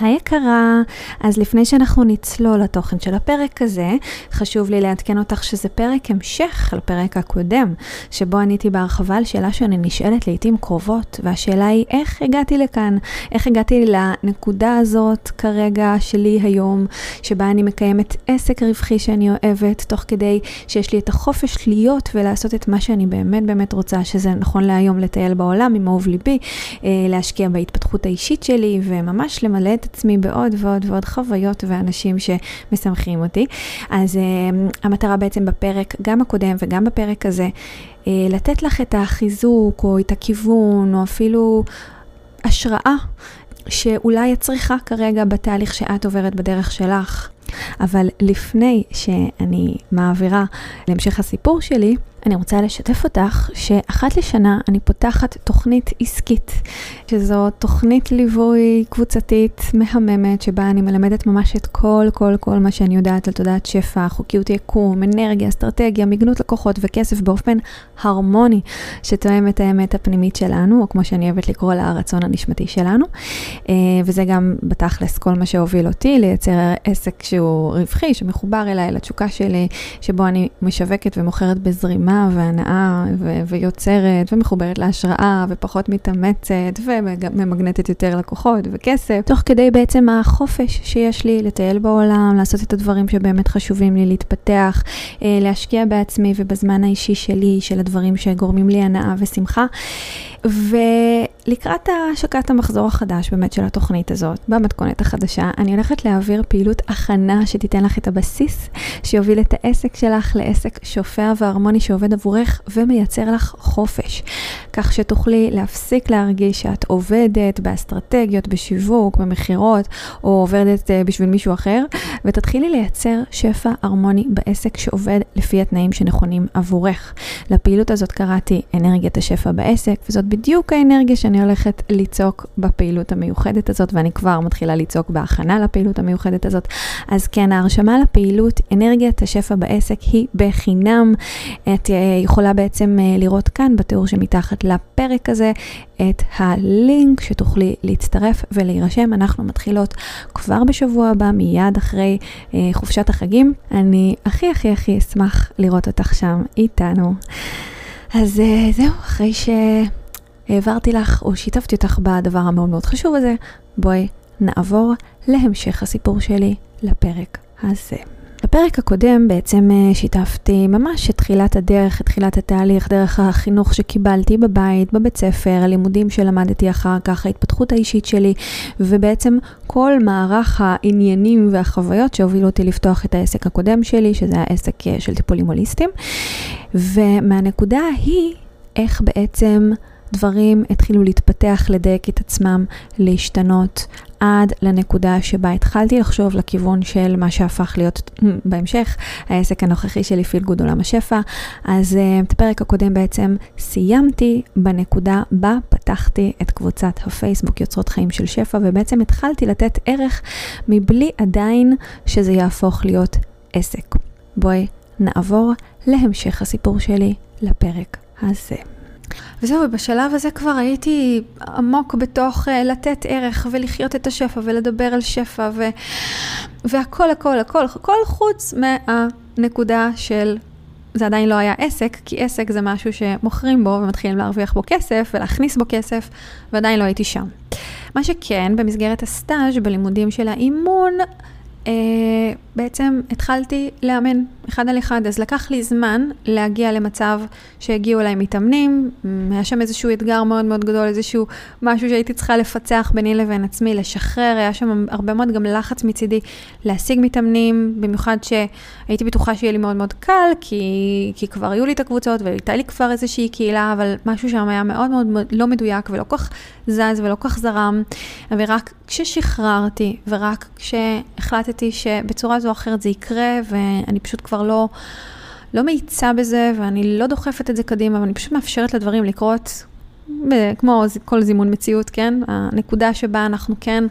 היקרה, אז לפני שאנחנו נצלול לתוכן של הפרק הזה, חשוב לי לעדכן אותך שזה פרק המשך לפרק הקודם, שבו עניתי בהרחבה על שאלה שאני נשאלת לעיתים קרובות, והשאלה היא איך הגעתי לכאן, איך הגעתי לנקודה הזאת כרגע שלי היום, שבה אני מקיימת עסק רווחי שאני אוהבת, תוך כדי שיש לי את החופש להיות ולעשות את מה שאני באמת באמת רוצה, שזה נכון להיום לטייל בעולם עם אהוב ליבי, אה, להשקיע בהתפתחות האישית שלי וממש למלא את עצמי בעוד ועוד ועוד חוויות ואנשים שמשמחים אותי. אז uh, המטרה בעצם בפרק, גם הקודם וגם בפרק הזה, uh, לתת לך את החיזוק או את הכיוון או אפילו השראה שאולי את צריכה כרגע בתהליך שאת עוברת בדרך שלך. אבל לפני שאני מעבירה להמשך הסיפור שלי, אני רוצה לשתף אותך שאחת לשנה אני פותחת תוכנית עסקית, שזו תוכנית ליווי קבוצתית מהממת, שבה אני מלמדת ממש את כל, כל, כל מה שאני יודעת על תודעת שפע, חוקיות יקום, אנרגיה, אסטרטגיה, מיגנות לקוחות וכסף באופן הרמוני, שתואם את האמת הפנימית שלנו, או כמו שאני אוהבת לקרוא לה, הרצון הנשמתי שלנו. אה, וזה גם בתכלס כל מה שהוביל אותי לייצר עסק שהוא רווחי, שמחובר אליי, לתשוקה שלי, שבו אני משווקת ומוכרת בזרימה. נעימה והנאה ו- ויוצרת ומחוברת להשראה ופחות מתאמצת וממגנטת יותר לקוחות וכסף, תוך כדי בעצם החופש שיש לי לטייל בעולם, לעשות את הדברים שבאמת חשובים לי, להתפתח, אה, להשקיע בעצמי ובזמן האישי שלי, של הדברים שגורמים לי הנאה ושמחה. ולקראת השקת המחזור החדש באמת של התוכנית הזאת, במתכונת החדשה, אני הולכת להעביר פעילות הכנה שתיתן לך את הבסיס, שיוביל את העסק שלך לעסק שופע והרמוני שעובד עבורך ומייצר לך חופש. כך שתוכלי להפסיק להרגיש שאת עובדת באסטרטגיות, בשיווק, במכירות, או עובדת uh, בשביל מישהו אחר, ותתחילי לייצר שפע הרמוני בעסק שעובד לפי התנאים שנכונים עבורך. לפעילות הזאת קראתי אנרגיית השפע בעסק, וזאת בדיוק האנרגיה שאני הולכת ליצוק בפעילות המיוחדת הזאת, ואני כבר מתחילה ליצוק בהכנה לפעילות המיוחדת הזאת. אז כן, ההרשמה לפעילות אנרגיית השפע בעסק היא בחינם. את אה, יכולה בעצם אה, לראות כאן בתיאור שמתחת לפרק הזה את הלינק שתוכלי להצטרף ולהירשם. אנחנו מתחילות כבר בשבוע הבא, מיד אחרי אה, חופשת החגים. אני הכי הכי הכי אשמח לראות אותך שם איתנו. אז זהו, אחרי ש... העברתי לך או שיתפתי אותך בדבר המאוד מאוד חשוב הזה, בואי נעבור להמשך הסיפור שלי לפרק הזה. בפרק הקודם בעצם אה, שיתפתי ממש את תחילת הדרך, את תחילת התהליך, דרך החינוך שקיבלתי בבית, בבית ספר, הלימודים שלמדתי אחר כך, ההתפתחות האישית שלי, ובעצם כל מערך העניינים והחוויות שהובילו אותי לפתוח את העסק הקודם שלי, שזה העסק אה, של טיפולים הוליסטיים. ומהנקודה ההיא, איך בעצם דברים התחילו להתפתח, לדייק את עצמם, להשתנות, עד לנקודה שבה התחלתי לחשוב לכיוון של מה שהפך להיות בהמשך, העסק הנוכחי שלי, פיל גוד עולם השפע. אז uh, את הפרק הקודם בעצם סיימתי בנקודה בה פתחתי את קבוצת הפייסבוק יוצרות חיים של שפע, ובעצם התחלתי לתת ערך מבלי עדיין שזה יהפוך להיות עסק. בואי נעבור להמשך הסיפור שלי לפרק הזה. וזהו, ובשלב הזה כבר הייתי עמוק בתוך uh, לתת ערך ולחיות את השפע ולדבר על שפע ו... והכל, הכל, הכל, הכל חוץ מהנקודה של זה עדיין לא היה עסק, כי עסק זה משהו שמוכרים בו ומתחילים להרוויח בו כסף ולהכניס בו כסף, ועדיין לא הייתי שם. מה שכן, במסגרת הסטאז' בלימודים של האימון, אה, בעצם התחלתי לאמן אחד על אחד, אז לקח לי זמן להגיע למצב שהגיעו אליי מתאמנים, היה שם איזשהו אתגר מאוד מאוד גדול, איזשהו משהו שהייתי צריכה לפצח ביני לבין עצמי, לשחרר, היה שם הרבה מאוד גם לחץ מצידי להשיג מתאמנים, במיוחד שהייתי בטוחה שיהיה לי מאוד מאוד קל, כי, כי כבר היו לי את הקבוצות והייתה לי כבר איזושהי קהילה, אבל משהו שם היה מאוד מאוד לא מדויק ולא כך זז ולא כך זרם, ורק כששחררתי ורק כשהחלטתי שבצורה זו או אחרת זה יקרה, ואני פשוט כבר לא, לא מאיצה בזה, ואני לא דוחפת את זה קדימה, ואני פשוט מאפשרת לדברים לקרות, כמו כל זימון מציאות, כן? הנקודה שבה אנחנו כן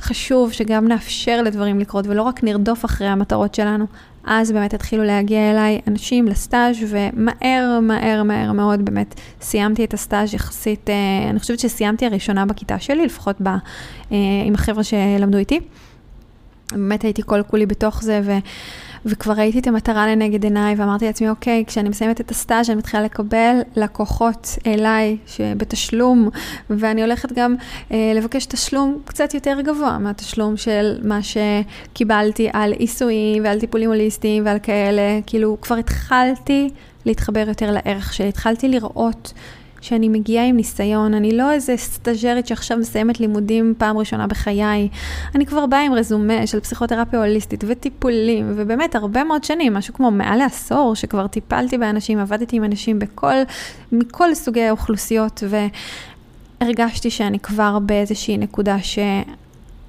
חשוב שגם נאפשר לדברים לקרות, ולא רק נרדוף אחרי המטרות שלנו. אז באמת התחילו להגיע אליי אנשים לסטאז' ומהר, מהר, מהר מאוד באמת סיימתי את הסטאז' יחסית, אה, אני חושבת שסיימתי הראשונה בכיתה שלי, לפחות ב, אה, עם החבר'ה שלמדו איתי. באמת הייתי כל כולי בתוך זה, ו... וכבר ראיתי את המטרה לנגד עיניי, ואמרתי לעצמי, אוקיי, כשאני מסיימת את הסטאז' אני מתחילה לקבל לקוחות אליי שבתשלום, ואני הולכת גם אה, לבקש תשלום קצת יותר גבוה מהתשלום של מה שקיבלתי על עיסויים ועל טיפולים הוליסטיים ועל כאלה, כאילו כבר התחלתי להתחבר יותר לערך שלי, התחלתי לראות שאני מגיעה עם ניסיון, אני לא איזה סטאג'רית שעכשיו מסיימת לימודים פעם ראשונה בחיי. אני כבר באה עם רזומה של פסיכותרפיה הוליסטית וטיפולים, ובאמת הרבה מאוד שנים, משהו כמו מעל לעשור, שכבר טיפלתי באנשים, עבדתי עם אנשים בכל, מכל סוגי האוכלוסיות, והרגשתי שאני כבר באיזושהי נקודה ש...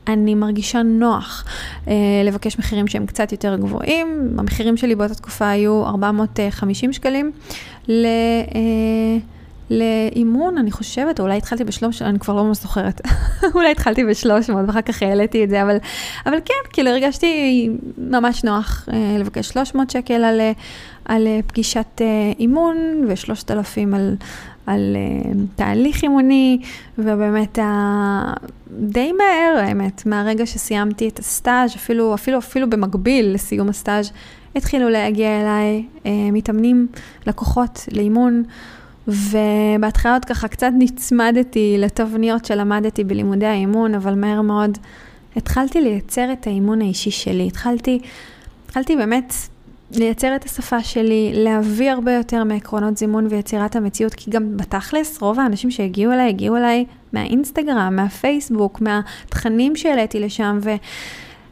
אני מרגישה נוח אה, לבקש מחירים שהם קצת יותר גבוהים. המחירים שלי באותה תקופה היו 450 שקלים ל... אה, לאימון, אני חושבת, או אולי התחלתי ב-300, אני כבר לא ממש זוכרת. אולי התחלתי ב-300 ואחר כך העליתי את זה, אבל, אבל כן, כאילו הרגשתי ממש נוח אה, לבקש 300 שקל על, אה, על אה, פגישת אה, אימון ו-3,000 על, על אה, תהליך אימוני, ובאמת ה... די מהר, האמת, מהרגע שסיימתי את הסטאז', אפילו, אפילו, אפילו במקביל לסיום הסטאז', התחילו להגיע אליי אה, מתאמנים, לקוחות לאימון. ובהתחלה עוד ככה קצת נצמדתי לתבניות שלמדתי בלימודי האימון, אבל מהר מאוד התחלתי לייצר את האימון האישי שלי. התחלתי, התחלתי באמת לייצר את השפה שלי, להביא הרבה יותר מעקרונות זימון ויצירת המציאות, כי גם בתכלס, רוב האנשים שהגיעו אליי, הגיעו אליי מהאינסטגרם, מהפייסבוק, מהתכנים שהעליתי לשם, ו...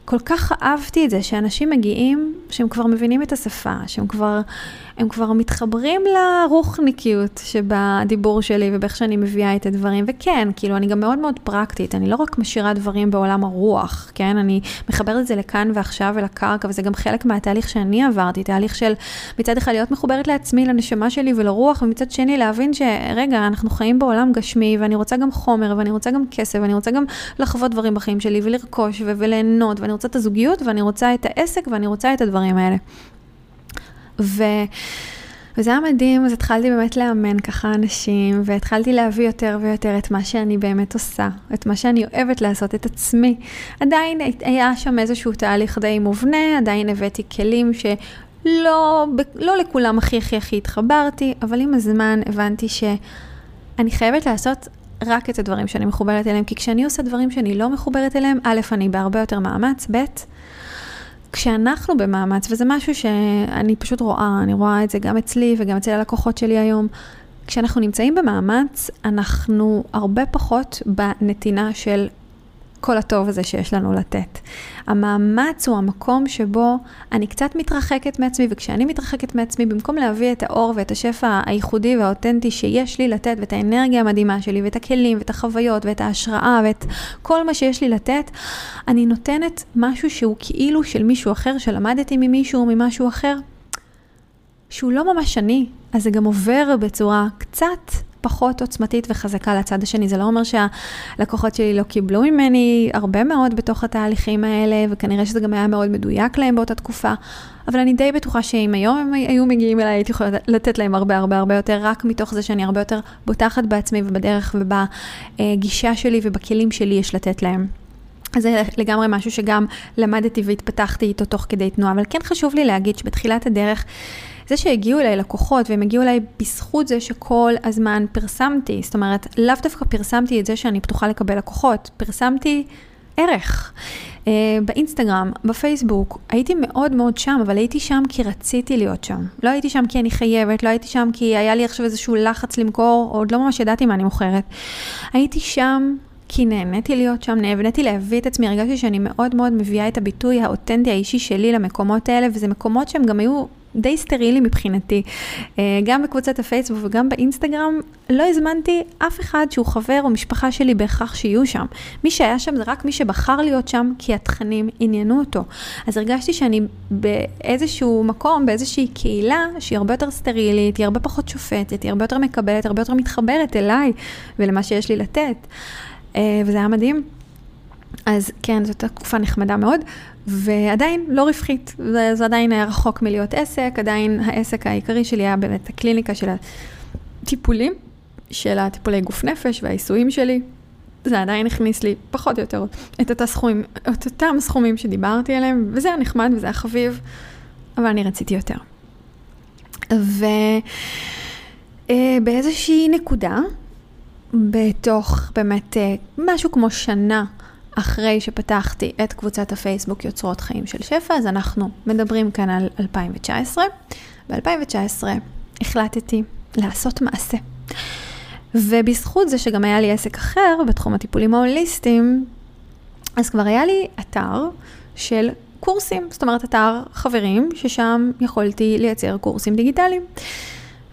כל כך אהבתי את זה, שאנשים מגיעים, שהם כבר מבינים את השפה, שהם כבר, הם כבר מתחברים לרוחניקיות שבדיבור שלי ובאיך שאני מביאה את הדברים. וכן, כאילו, אני גם מאוד מאוד פרקטית, אני לא רק משאירה דברים בעולם הרוח, כן? אני מחברת את זה לכאן ועכשיו ולקרקע, וזה גם חלק מהתהליך שאני עברתי, תהליך של מצד אחד להיות מחוברת לעצמי, לנשמה שלי ולרוח, ומצד שני להבין שרגע, אנחנו חיים בעולם גשמי, ואני רוצה גם חומר, ואני רוצה גם כסף, ואני רוצה גם לחוות דברים בחיים שלי, ולרכוש וליהנות, ואני רוצה את הזוגיות, ואני רוצה את העסק, ואני רוצה את הדברים האלה. ו... וזה היה מדהים, אז התחלתי באמת לאמן ככה אנשים, והתחלתי להביא יותר ויותר את מה שאני באמת עושה, את מה שאני אוהבת לעשות, את עצמי. עדיין היה שם איזשהו תהליך די מובנה, עדיין הבאתי כלים שלא לא לכולם הכי הכי הכי התחברתי, אבל עם הזמן הבנתי שאני חייבת לעשות רק את הדברים שאני מחוברת אליהם, כי כשאני עושה דברים שאני לא מחוברת אליהם, א', אני בהרבה יותר מאמץ, ב', כשאנחנו במאמץ, וזה משהו שאני פשוט רואה, אני רואה את זה גם אצלי וגם אצל הלקוחות שלי היום, כשאנחנו נמצאים במאמץ, אנחנו הרבה פחות בנתינה של כל הטוב הזה שיש לנו לתת. המאמץ הוא המקום שבו אני קצת מתרחקת מעצמי, וכשאני מתרחקת מעצמי, במקום להביא את האור ואת השפע הייחודי והאותנטי שיש לי לתת, ואת האנרגיה המדהימה שלי, ואת הכלים, ואת החוויות, ואת ההשראה, ואת כל מה שיש לי לתת, אני נותנת משהו שהוא כאילו של מישהו אחר, שלמדתי ממישהו, ממשהו אחר, שהוא לא ממש אני, אז זה גם עובר בצורה קצת פחות עוצמתית וחזקה לצד השני. זה לא אומר שהלקוחות שלי לא קיבלו ממני הרבה מאוד בתוך התהליכים האלה, וכנראה שזה גם היה מאוד מדויק להם באותה תקופה, אבל אני די בטוחה שאם היום הם היו מגיעים אליי, הייתי יכולה לתת להם הרבה הרבה הרבה יותר, רק מתוך זה שאני הרבה יותר בוטחת בעצמי ובדרך ובגישה שלי ובכלים שלי יש לתת להם. זה לגמרי משהו שגם למדתי והתפתחתי איתו תוך כדי תנועה, אבל כן חשוב לי להגיד שבתחילת הדרך, זה שהגיעו אליי לקוחות והם הגיעו אליי בזכות זה שכל הזמן פרסמתי, זאת אומרת, לאו דווקא פרסמתי את זה שאני פתוחה לקבל לקוחות, פרסמתי ערך. Uh, באינסטגרם, בפייסבוק, הייתי מאוד מאוד שם, אבל הייתי שם כי רציתי להיות שם. לא הייתי שם כי אני חייבת, לא הייתי שם כי היה לי עכשיו איזשהו לחץ למכור, עוד לא ממש ידעתי מה אני מוכרת. הייתי שם כי נהניתי להיות שם, נהניתי להביא את עצמי, הרגשתי שאני מאוד מאוד מביאה את הביטוי האותנטי האישי שלי למקומות האלה, וזה מקומות שהם גם היו די סטרילי מבחינתי. אה, גם בקבוצת הפייסבוק וגם באינסטגרם, לא הזמנתי אף אחד שהוא חבר או משפחה שלי בהכרח שיהיו שם. מי שהיה שם זה רק מי שבחר להיות שם, כי התכנים עניינו אותו. אז הרגשתי שאני באיזשהו מקום, באיזושהי קהילה, שהיא הרבה יותר סטרילית, היא הרבה פחות שופטת, היא הרבה יותר מקבלת, הרבה יותר מתחברת אליי ולמה שיש לי לתת. אה, וזה היה מדהים. אז כן, זאת תקופה נחמדה מאוד, ועדיין לא רווחית. זה, זה עדיין היה רחוק מלהיות עסק, עדיין העסק העיקרי שלי היה באמת הקליניקה של הטיפולים, של הטיפולי גוף נפש והעיסויים שלי. זה עדיין הכניס לי פחות או יותר את, את, הסכומים, את אותם סכומים שדיברתי עליהם, וזה היה נחמד וזה היה חביב, אבל אני רציתי יותר. ובאיזושהי אה, נקודה, בתוך באמת אה, משהו כמו שנה אחרי שפתחתי את קבוצת הפייסבוק יוצרות חיים של שפע, אז אנחנו מדברים כאן על 2019. ב-2019 החלטתי לעשות מעשה. ובזכות זה שגם היה לי עסק אחר בתחום הטיפולים ההוליסטיים, אז כבר היה לי אתר של קורסים, זאת אומרת אתר חברים, ששם יכולתי לייצר קורסים דיגיטליים.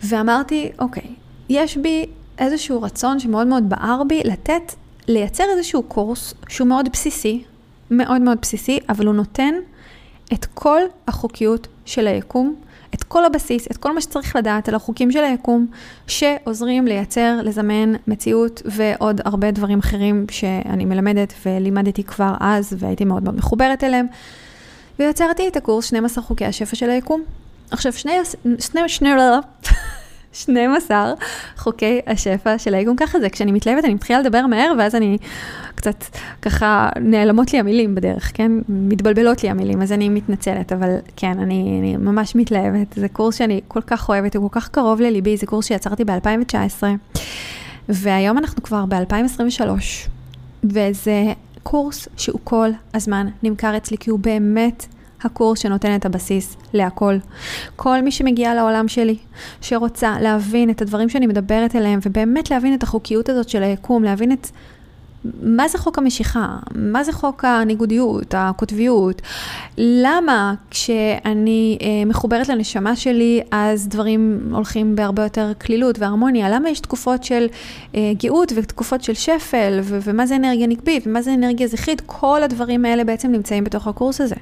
ואמרתי, אוקיי, יש בי איזשהו רצון שמאוד מאוד בער בי לתת, לייצר איזשהו קורס שהוא מאוד בסיסי, מאוד מאוד בסיסי, אבל הוא נותן את כל החוקיות של היקום, את כל הבסיס, את כל מה שצריך לדעת על החוקים של היקום, שעוזרים לייצר, לזמן מציאות ועוד הרבה דברים אחרים שאני מלמדת ולימדתי כבר אז והייתי מאוד מאוד מחוברת אליהם. ויצרתי את הקורס 12 חוקי השפע של היקום. עכשיו, שני, שני, שני, 12 חוקי השפע של האיגום. ככה זה, כשאני מתלהבת אני מתחילה לדבר מהר, ואז אני קצת ככה נעלמות לי המילים בדרך, כן? מתבלבלות לי המילים, אז אני מתנצלת, אבל כן, אני, אני ממש מתלהבת. זה קורס שאני כל כך אוהבת, הוא כל כך קרוב לליבי, זה קורס שיצרתי ב-2019, והיום אנחנו כבר ב-2023, וזה קורס שהוא כל הזמן נמכר אצלי, כי הוא באמת הקורס שנותן את הבסיס להכל. כל מי שמגיע לעולם שלי, שרוצה להבין את הדברים שאני מדברת עליהם, ובאמת להבין את החוקיות הזאת של היקום, להבין את... מה זה חוק המשיכה? מה זה חוק הניגודיות, הקוטביות? למה כשאני אה, מחוברת לנשמה שלי, אז דברים הולכים בהרבה יותר קלילות והרמוניה? למה יש תקופות של אה, גאות ותקופות של שפל, ו- ומה זה אנרגיה נקבית, ומה זה אנרגיה זכרית? כל הדברים האלה בעצם נמצאים בתוך הקורס הזה.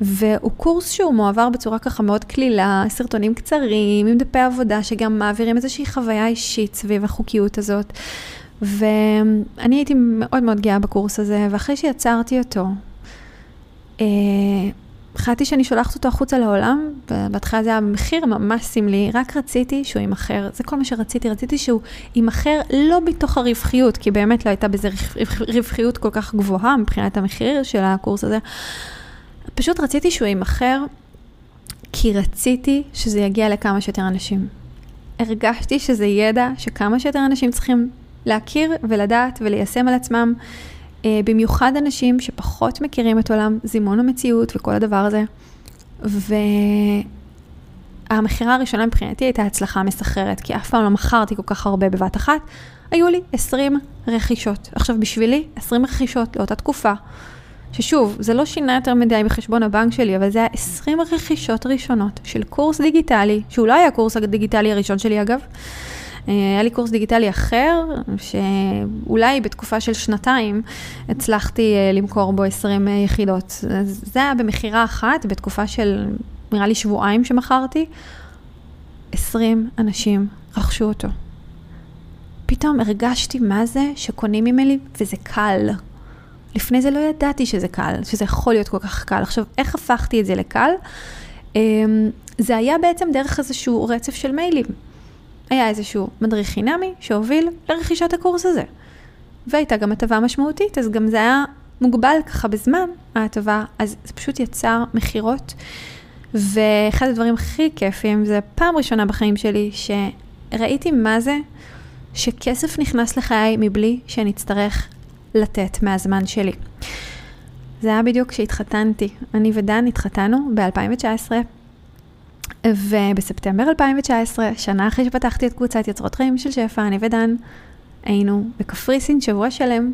והוא קורס שהוא מועבר בצורה ככה מאוד קלילה, סרטונים קצרים, עם דפי עבודה, שגם מעבירים איזושהי חוויה אישית סביב החוקיות הזאת. ואני הייתי מאוד מאוד גאה בקורס הזה, ואחרי שיצרתי אותו, אה, החלטתי שאני שולחת אותו החוצה לעולם, ובהתחלה זה היה במחיר ממש סמלי, רק רציתי שהוא יימכר, זה כל מה שרציתי, רציתי שהוא יימכר לא בתוך הרווחיות, כי באמת לא הייתה בזה רווחיות כל כך גבוהה מבחינת המחיר של הקורס הזה, פשוט רציתי שהוא יימכר, כי רציתי שזה יגיע לכמה שיותר אנשים. הרגשתי שזה ידע שכמה שיותר אנשים צריכים להכיר ולדעת וליישם על עצמם, אה, במיוחד אנשים שפחות מכירים את עולם זימון המציאות וכל הדבר הזה. והמכירה הראשונה מבחינתי הייתה הצלחה מסחררת, כי אף פעם לא מכרתי כל כך הרבה בבת אחת. היו לי 20 רכישות. עכשיו, בשבילי, 20 רכישות לאותה תקופה. ששוב, זה לא שינה יותר מדי בחשבון הבנק שלי, אבל זה היה 20 רכישות ראשונות של קורס דיגיטלי, שהוא לא היה הקורס הדיגיטלי הראשון שלי אגב. אה, היה לי קורס דיגיטלי אחר, שאולי בתקופה של שנתיים הצלחתי אה, למכור בו 20 אה, יחידות. זה היה במכירה אחת, בתקופה של נראה לי שבועיים שמכרתי, 20 אנשים רכשו אותו. פתאום הרגשתי מה זה שקונים ממני וזה קל. לפני זה לא ידעתי שזה קל, שזה יכול להיות כל כך קל. עכשיו, איך הפכתי את זה לקל? אמ, זה היה בעצם דרך איזשהו רצף של מיילים. היה איזשהו מדריך חינמי שהוביל לרכישת הקורס הזה. והייתה גם הטבה משמעותית, אז גם זה היה מוגבל ככה בזמן, ההטבה, אז זה פשוט יצר מכירות. ואחד הדברים הכי כיפים, זה פעם ראשונה בחיים שלי, שראיתי מה זה שכסף נכנס לחיי מבלי שאני אצטרך לתת מהזמן שלי. זה היה בדיוק כשהתחתנתי. אני ודן התחתנו ב-2019, ובספטמבר 2019, שנה אחרי שפתחתי את קבוצת יוצרות חיים של שפע, אני ודן היינו בקפריסין שבוע שלם.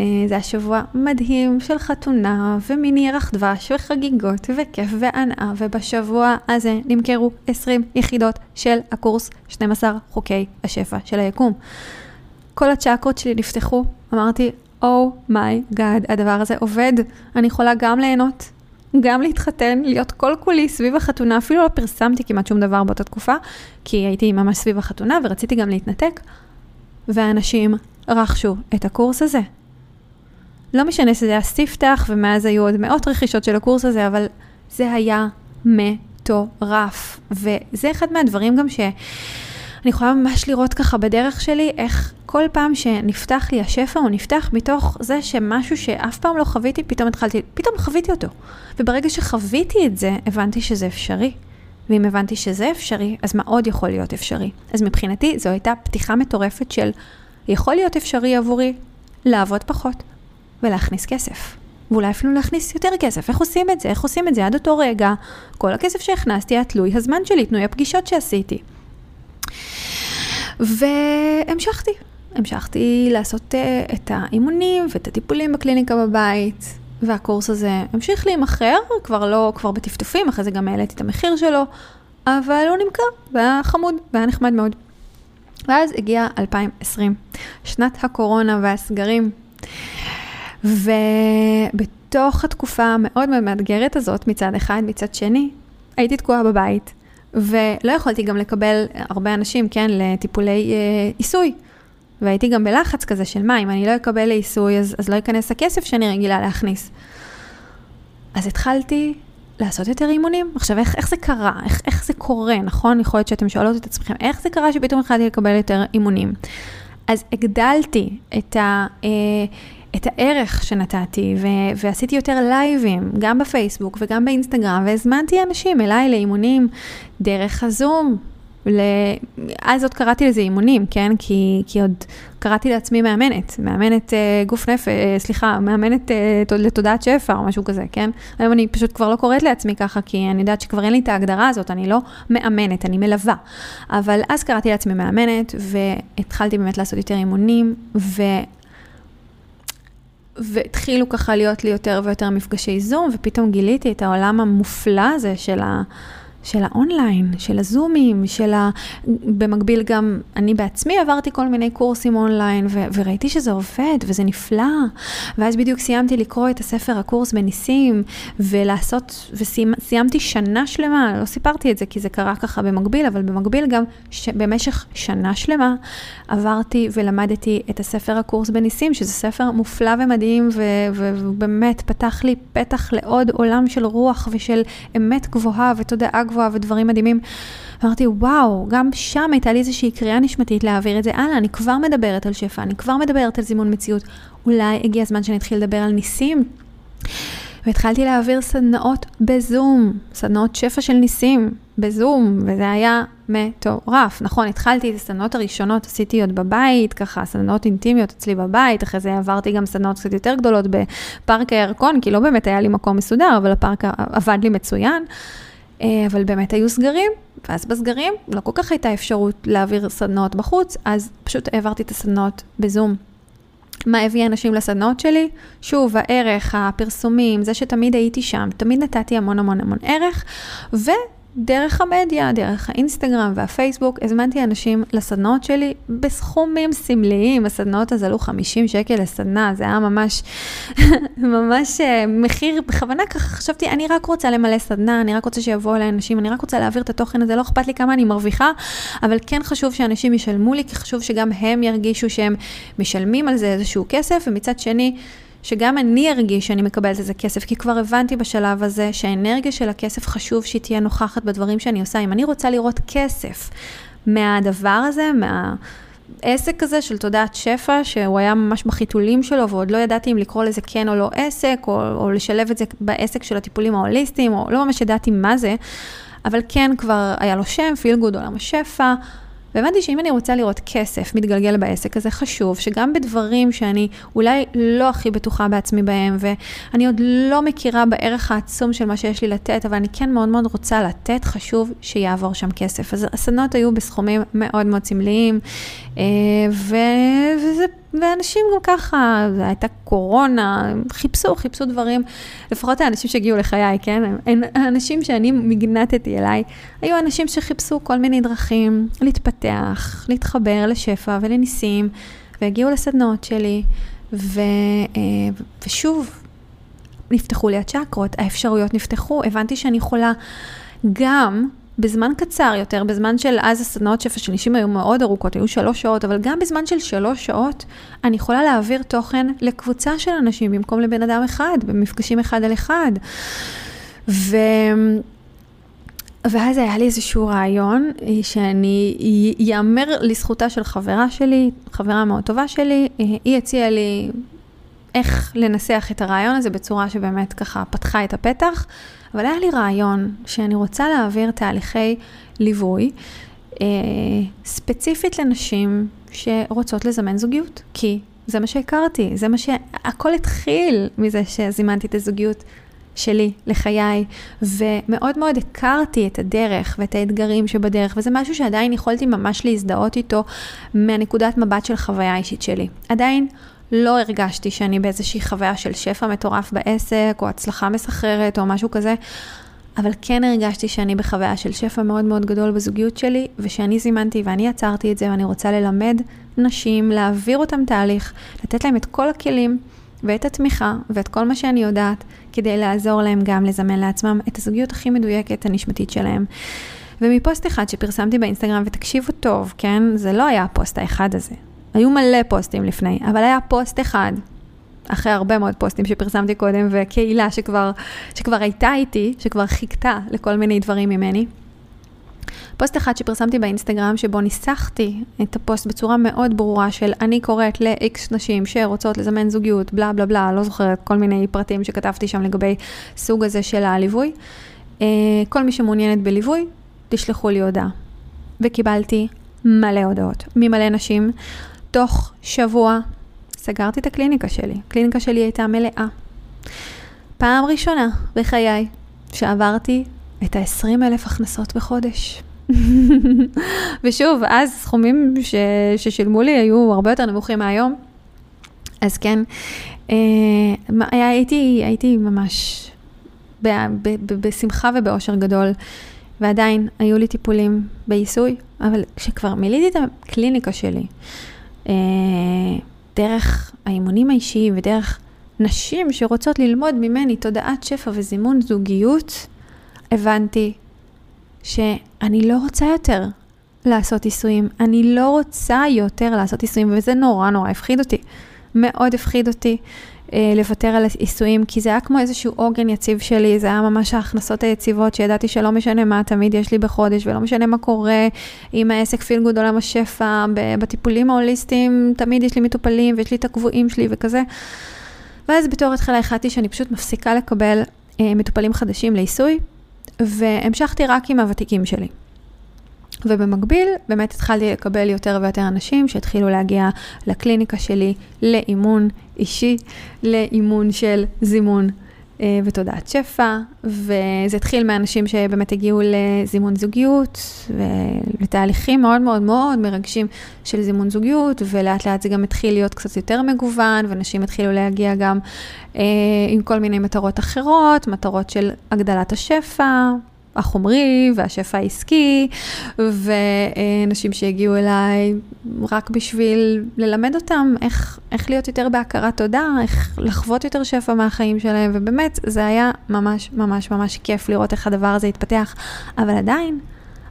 אה, זה היה שבוע מדהים של חתונה ומיני ירח דבש וחגיגות וכיף והנאה, ובשבוע הזה נמכרו 20 יחידות של הקורס 12 חוקי השפע של היקום. כל הצ'קרות שלי נפתחו, אמרתי, oh my god, oh הדבר הזה עובד, אני יכולה גם ליהנות, גם להתחתן, להיות כל כולי סביב החתונה, אפילו לא פרסמתי כמעט שום דבר באותה תקופה, כי הייתי ממש סביב החתונה ורציתי גם להתנתק, ואנשים רכשו את הקורס הזה. לא משנה שזה היה ספתח, ומאז היו עוד מאות רכישות של הקורס הזה, אבל זה היה מטורף. וזה אחד מהדברים גם ש... אני יכולה ממש לראות ככה בדרך שלי איך כל פעם שנפתח לי השפע, הוא נפתח מתוך זה שמשהו שאף פעם לא חוויתי, פתאום התחלתי, פתאום חוויתי אותו. וברגע שחוויתי את זה, הבנתי שזה אפשרי. ואם הבנתי שזה אפשרי, אז מה עוד יכול להיות אפשרי? אז מבחינתי זו הייתה פתיחה מטורפת של יכול להיות אפשרי עבורי לעבוד פחות ולהכניס כסף. ואולי אפילו להכניס יותר כסף. איך עושים את זה? איך עושים את זה? עד אותו רגע, כל הכסף שהכנסתי היה תלוי הזמן שלי, תלוי הפגישות שעשיתי. והמשכתי. המשכתי לעשות uh, את האימונים ואת הטיפולים בקליניקה בבית, והקורס הזה המשיך להימכר, כבר לא, כבר בטפטופים, אחרי זה גם העליתי את המחיר שלו, אבל הוא נמכר, והיה חמוד, והיה נחמד מאוד. ואז הגיע 2020, שנת הקורונה והסגרים. ובתוך התקופה המאוד מאוד מאתגרת הזאת, מצד אחד, מצד שני, הייתי תקועה בבית, ולא יכולתי גם לקבל הרבה אנשים, כן, לטיפולי אה, עיסוי. והייתי גם בלחץ כזה של מה, אם אני לא אקבל לעיסוי, אז, אז לא ייכנס הכסף שאני רגילה להכניס. אז התחלתי לעשות יותר אימונים. עכשיו, איך, איך זה קרה? איך, איך זה קורה, נכון? יכול להיות שאתם שואלות את עצמכם, איך זה קרה שפתאום התחלתי לקבל יותר אימונים? אז הגדלתי את ה... אה, את הערך שנתתי, ו- ועשיתי יותר לייבים, גם בפייסבוק וגם באינסטגרם, והזמנתי אנשים אליי לאימונים דרך הזום. ל... אז עוד קראתי לזה אימונים, כן? כי, כי עוד קראתי לעצמי מאמנת, מאמנת uh, גוף נפש, uh, סליחה, מאמנת uh, לתודעת שפע או משהו כזה, כן? היום אני פשוט כבר לא קוראת לעצמי ככה, כי אני יודעת שכבר אין לי את ההגדרה הזאת, אני לא מאמנת, אני מלווה. אבל אז קראתי לעצמי מאמנת, והתחלתי באמת לעשות יותר אימונים, ו... והתחילו ככה להיות לי יותר ויותר מפגשי זום, ופתאום גיליתי את העולם המופלא הזה של ה... של האונליין, של הזומים, של ה... במקביל גם אני בעצמי עברתי כל מיני קורסים אונליין, ו... וראיתי שזה עובד וזה נפלא. ואז בדיוק סיימתי לקרוא את הספר הקורס בניסים, ולעשות, וסיימתי שנה שלמה, לא סיפרתי את זה כי זה קרה ככה במקביל, אבל במקביל גם ש... במשך שנה שלמה עברתי ולמדתי את הספר הקורס בניסים, שזה ספר מופלא ומדהים, ו... ובאמת פתח לי פתח לעוד עולם של רוח ושל אמת גבוהה ותודעה גבוהה ודברים מדהימים. אמרתי, וואו, גם שם הייתה לי איזושהי קריאה נשמתית להעביר את זה הלאה, אני כבר מדברת על שפע, אני כבר מדברת על זימון מציאות. אולי הגיע הזמן שאני אתחיל לדבר על ניסים. והתחלתי להעביר סדנאות בזום, סדנאות שפע של ניסים בזום, וזה היה מטורף. נכון, התחלתי את הסדנאות הראשונות, עשיתי עוד בבית, ככה, סדנאות אינטימיות אצלי בבית, אחרי זה עברתי גם סדנאות קצת יותר גדולות בפארק הירקון, כי לא באמת היה לי מקום מסודר, אבל הפארק עבד לי מצוין. אה, אבל באמת היו סגרים, ואז בסגרים לא כל כך הייתה אפשרות להעביר סדנאות בחוץ, אז פשוט העברתי את הסדנאות בזום. מה הביא אנשים לסדנאות שלי? שוב, הערך, הפרסומים, זה שתמיד הייתי שם, תמיד נתתי המון המון המון ערך, ו... דרך המדיה, דרך האינסטגרם והפייסבוק, הזמנתי אנשים לסדנאות שלי בסכומים סמליים. הסדנאות אז עלו 50 שקל לסדנה, זה היה ממש, ממש אה, מחיר, בכוונה. ככה חשבתי, אני רק רוצה למלא סדנה, אני רק רוצה שיבואו אליי אנשים, אני רק רוצה להעביר את התוכן הזה, לא אכפת לי כמה אני מרוויחה, אבל כן חשוב שאנשים ישלמו לי, כי חשוב שגם הם ירגישו שהם משלמים על זה איזשהו כסף, ומצד שני, שגם אני ארגיש שאני מקבלת איזה כסף, כי כבר הבנתי בשלב הזה שהאנרגיה של הכסף חשוב שהיא תהיה נוכחת בדברים שאני עושה. אם אני רוצה לראות כסף מהדבר הזה, מה... עסק כזה של תודעת שפע, שהוא היה ממש בחיתולים שלו, ועוד לא ידעתי אם לקרוא לזה כן או לא עסק, או, או לשלב את זה בעסק של הטיפולים ההוליסטיים, או לא ממש ידעתי מה זה, אבל כן כבר היה לו שם, פיל גוד עולם השפע, והבנתי שאם אני רוצה לראות כסף מתגלגל בעסק, אז זה חשוב שגם בדברים שאני אולי לא הכי בטוחה בעצמי בהם, ואני עוד לא מכירה בערך העצום של מה שיש לי לתת, אבל אני כן מאוד מאוד רוצה לתת, חשוב שיעבור שם כסף. אז הסדנות היו בסכומים מאוד מאוד סמליים, אה. וזה... ואנשים גם ככה, הייתה קורונה, חיפשו, חיפשו דברים, לפחות האנשים שהגיעו לחיי, כן? האנשים שאני מגנטתי אליי, היו אנשים שחיפשו כל מיני דרכים להתפתח, להתחבר לשפע ולניסים, והגיעו לסדנות שלי, ו, אה, ושוב, נפתחו לי הצ'קרות, האפשרויות נפתחו, הבנתי שאני יכולה גם בזמן קצר יותר, בזמן של אז הסדנאות שפע של נשים היו מאוד ארוכות, היו שלוש שעות, אבל גם בזמן של שלוש שעות, אני יכולה להעביר תוכן לקבוצה של אנשים במקום לבן אדם אחד, במפגשים אחד על אחד. ו... ואז היה לי איזשהו רעיון אה, שאני, ייאמר לזכותה של חברה שלי, חברה מאוד טובה שלי, אה, היא הציעה לי איך לנסח את הרעיון הזה בצורה שבאמת ככה פתחה את הפתח. אבל היה לי רעיון שאני רוצה להעביר תהליכי ליווי אה, ספציפית לנשים שרוצות לזמן זוגיות, כי זה מה שהכרתי, זה מה שהכל התחיל מזה שזימנתי את הזוגיות שלי לחיי, ומאוד מאוד הכרתי את הדרך ואת האתגרים שבדרך, וזה משהו שעדיין יכולתי ממש להזדהות איתו מהנקודת מבט של חוויה אישית שלי. עדיין לא הרגשתי שאני באיזושהי חוויה של שפע מטורף בעסק, או הצלחה מסחררת, או משהו כזה, אבל כן הרגשתי שאני בחוויה של שפע מאוד מאוד גדול בזוגיות שלי, ושאני זימנתי ואני עצרתי את זה, ואני רוצה ללמד נשים, להעביר אותם תהליך, לתת להם את כל הכלים. ואת התמיכה ואת כל מה שאני יודעת כדי לעזור להם גם לזמן לעצמם את הזוגיות הכי מדויקת הנשמתית שלהם. ומפוסט אחד שפרסמתי באינסטגרם, ותקשיבו טוב, כן? זה לא היה הפוסט האחד הזה. היו מלא פוסטים לפני, אבל היה פוסט אחד, אחרי הרבה מאוד פוסטים שפרסמתי קודם, וקהילה שכבר, שכבר הייתה איתי, שכבר חיכתה לכל מיני דברים ממני. פוסט אחד שפרסמתי באינסטגרם, שבו ניסחתי את הפוסט בצורה מאוד ברורה של אני קוראת ל-X נשים שרוצות לזמן זוגיות, בלה בלה בלה, לא זוכרת כל מיני פרטים שכתבתי שם לגבי סוג הזה של הליווי. אה, כל מי שמעוניינת בליווי, תשלחו לי הודעה. וקיבלתי מלא הודעות ממלא נשים. תוך שבוע סגרתי את הקליניקה שלי. הקליניקה שלי הייתה מלאה. פעם ראשונה בחיי שעברתי את ה-20 אלף הכנסות בחודש. ושוב, אז סכומים ש... ששילמו לי היו הרבה יותר נמוכים מהיום. אז כן, אה, הייתי, הייתי ממש ב, ב, ב, בשמחה ובאושר גדול, ועדיין היו לי טיפולים בעיסוי, אבל כשכבר מילאתי את הקליניקה שלי, דרך האימונים האישיים ודרך נשים שרוצות ללמוד ממני תודעת שפע וזימון זוגיות, הבנתי שאני לא רוצה יותר לעשות עיסויים. אני לא רוצה יותר לעשות עיסויים, וזה נורא נורא הפחיד אותי. מאוד הפחיד אותי אה, לוותר על עיסויים, כי זה היה כמו איזשהו עוגן יציב שלי, זה היה ממש ההכנסות היציבות, שידעתי שלא משנה מה תמיד יש לי בחודש, ולא משנה מה קורה עם העסק פיל גוד עולם השפע, בטיפולים ההוליסטיים, תמיד יש לי מטופלים, ויש לי את הקבועים שלי וכזה. ואז בתור התחלה החלטתי שאני פשוט מפסיקה לקבל אה, מטופלים חדשים לעיסוי, והמשכתי רק עם הוותיקים שלי. ובמקביל, באמת התחלתי לקבל יותר ויותר אנשים שהתחילו להגיע לקליניקה שלי לאימון אישי, לאימון של זימון אה, ותודעת שפע, וזה התחיל מאנשים שבאמת הגיעו לזימון זוגיות, ולתהליכים מאוד מאוד מאוד מרגשים של זימון זוגיות, ולאט לאט זה גם התחיל להיות קצת יותר מגוון, ואנשים התחילו להגיע גם אה, עם כל מיני מטרות אחרות, מטרות של הגדלת השפע, החומרי והשפע העסקי, ואנשים שהגיעו אליי רק בשביל ללמד אותם איך, איך להיות יותר בהכרת תודה, איך לחוות יותר שפע מהחיים שלהם, ובאמת, זה היה ממש ממש ממש כיף לראות איך הדבר הזה התפתח, אבל עדיין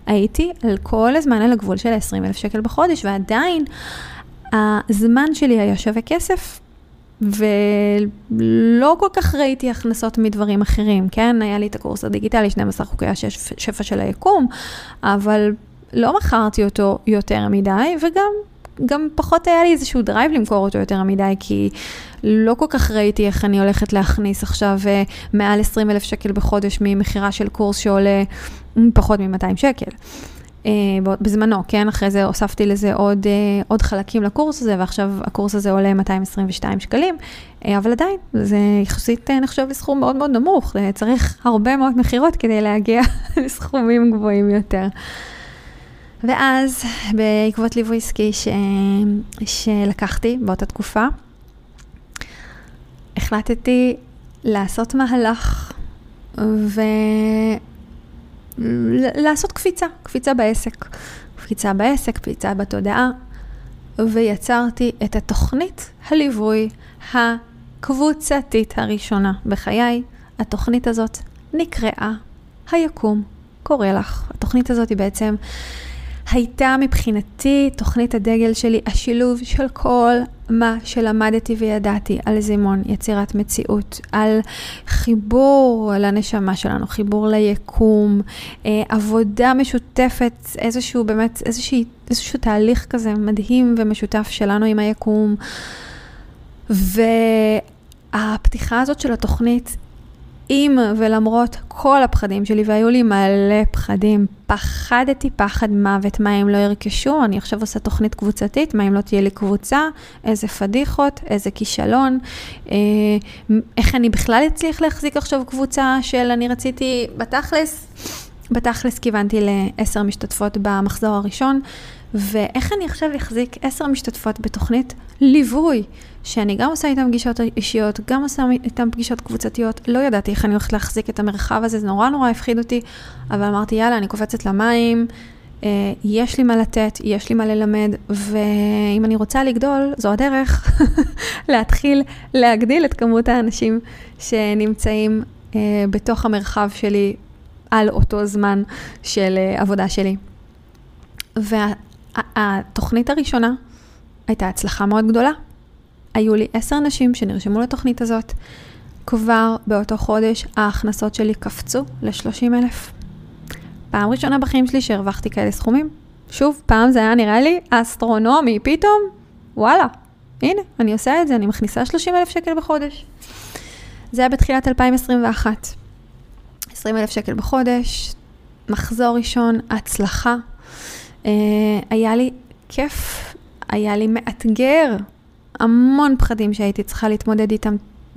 הייתי על כל הזמן על הגבול של 20 אלף שקל בחודש, ועדיין הזמן שלי היה שווה כסף. ולא כל כך ראיתי הכנסות מדברים אחרים, כן? היה לי את הקורס הדיגיטלי, 12 חוקי השפע של היקום, אבל לא מכרתי אותו יותר מדי, וגם גם פחות היה לי איזשהו דרייב למכור אותו יותר מדי, כי לא כל כך ראיתי איך אני הולכת להכניס עכשיו אה, מעל 20 אלף שקל בחודש ממכירה של קורס שעולה פחות מ-200 שקל. בזמנו, כן? אחרי זה הוספתי לזה עוד, עוד חלקים לקורס הזה, ועכשיו הקורס הזה עולה 222 שקלים, אבל עדיין, זה יחסית נחשב לסכום מאוד מאוד נמוך, צריך הרבה מאוד מכירות כדי להגיע לסכומים גבוהים יותר. ואז בעקבות ליווי עסקי ש... שלקחתי באותה תקופה, החלטתי לעשות מהלך ולעשות קפיצה, קפיצה בעסק. קפיצה בעסק, קפיצה בתודעה, ויצרתי את התוכנית הליווי הקבוצתית הראשונה בחיי. התוכנית הזאת נקראה היקום קורא לך. התוכנית הזאת היא בעצם הייתה מבחינתי תוכנית הדגל שלי, השילוב של כל מה שלמדתי וידעתי על זימון, יצירת מציאות, על חיבור לנשמה שלנו, חיבור ליקום, אה, עבודה משותפת, איזשהו באמת, איזשהו, איזשהו תהליך כזה מדהים ומשותף שלנו עם היקום. והפתיחה הזאת של התוכנית עם ולמרות כל הפחדים שלי, והיו לי מלא פחדים, פחדתי פחד מוות, מה אם לא ירכשו, אני עכשיו עושה תוכנית קבוצתית, מה אם לא תהיה לי קבוצה, איזה פדיחות, איזה כישלון, אה, איך אני בכלל אצליח להחזיק עכשיו קבוצה של אני רציתי, בתכלס, בתכלס כיוונתי לעשר משתתפות במחזור הראשון, ואיך אני עכשיו אחזיק עשר משתתפות בתוכנית ליווי, שאני גם עושה איתן פגישות אישיות, גם עושה איתן פגישות קבוצתיות, לא ידעתי איך אני הולכת להחזיק את המרחב הזה, זה נורא נורא הפחיד אותי, אבל אמרתי, יאללה, אני קופצת למים, אה, יש לי מה לתת, יש לי מה ללמד, ואם אני רוצה לגדול, זו הדרך להתחיל להגדיל את כמות האנשים שנמצאים אה, בתוך המרחב שלי על אותו זמן של אה, עבודה שלי. והתוכנית הראשונה הייתה הצלחה מאוד גדולה. היו לי עשר נשים שנרשמו לתוכנית הזאת. כבר באותו חודש ההכנסות שלי קפצו ל-30 אלף. פעם ראשונה בחיים שלי שהרווחתי כאלה סכומים. שוב, פעם זה היה נראה לי אסטרונומי, פתאום, וואלה, הנה, אני עושה את זה, אני מכניסה 30 אלף שקל בחודש. זה היה בתחילת 2021. 20 אלף שקל בחודש, מחזור ראשון, הצלחה. אה, היה לי כיף, היה לי מאתגר, המון פחדים שהייתי צריכה להתמודד איתם,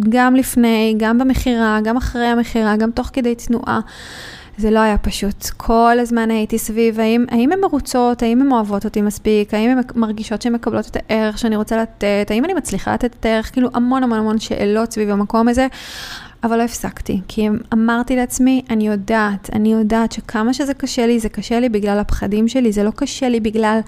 גם לפני, גם במכירה, גם אחרי המכירה, גם תוך כדי תנועה. זה לא היה פשוט. כל הזמן הייתי סביב, האם, האם הן מרוצות, האם הן אוהבות אותי מספיק, האם הן מרגישות שהן מקבלות את הערך שאני רוצה לתת, האם אני מצליחה לתת את הערך, כאילו המון המון המון שאלות סביב המקום הזה. אבל לא הפסקתי, כי אמרתי לעצמי, אני יודעת, אני יודעת שכמה שזה קשה לי, זה קשה לי בגלל הפחדים שלי, זה לא קשה לי בגלל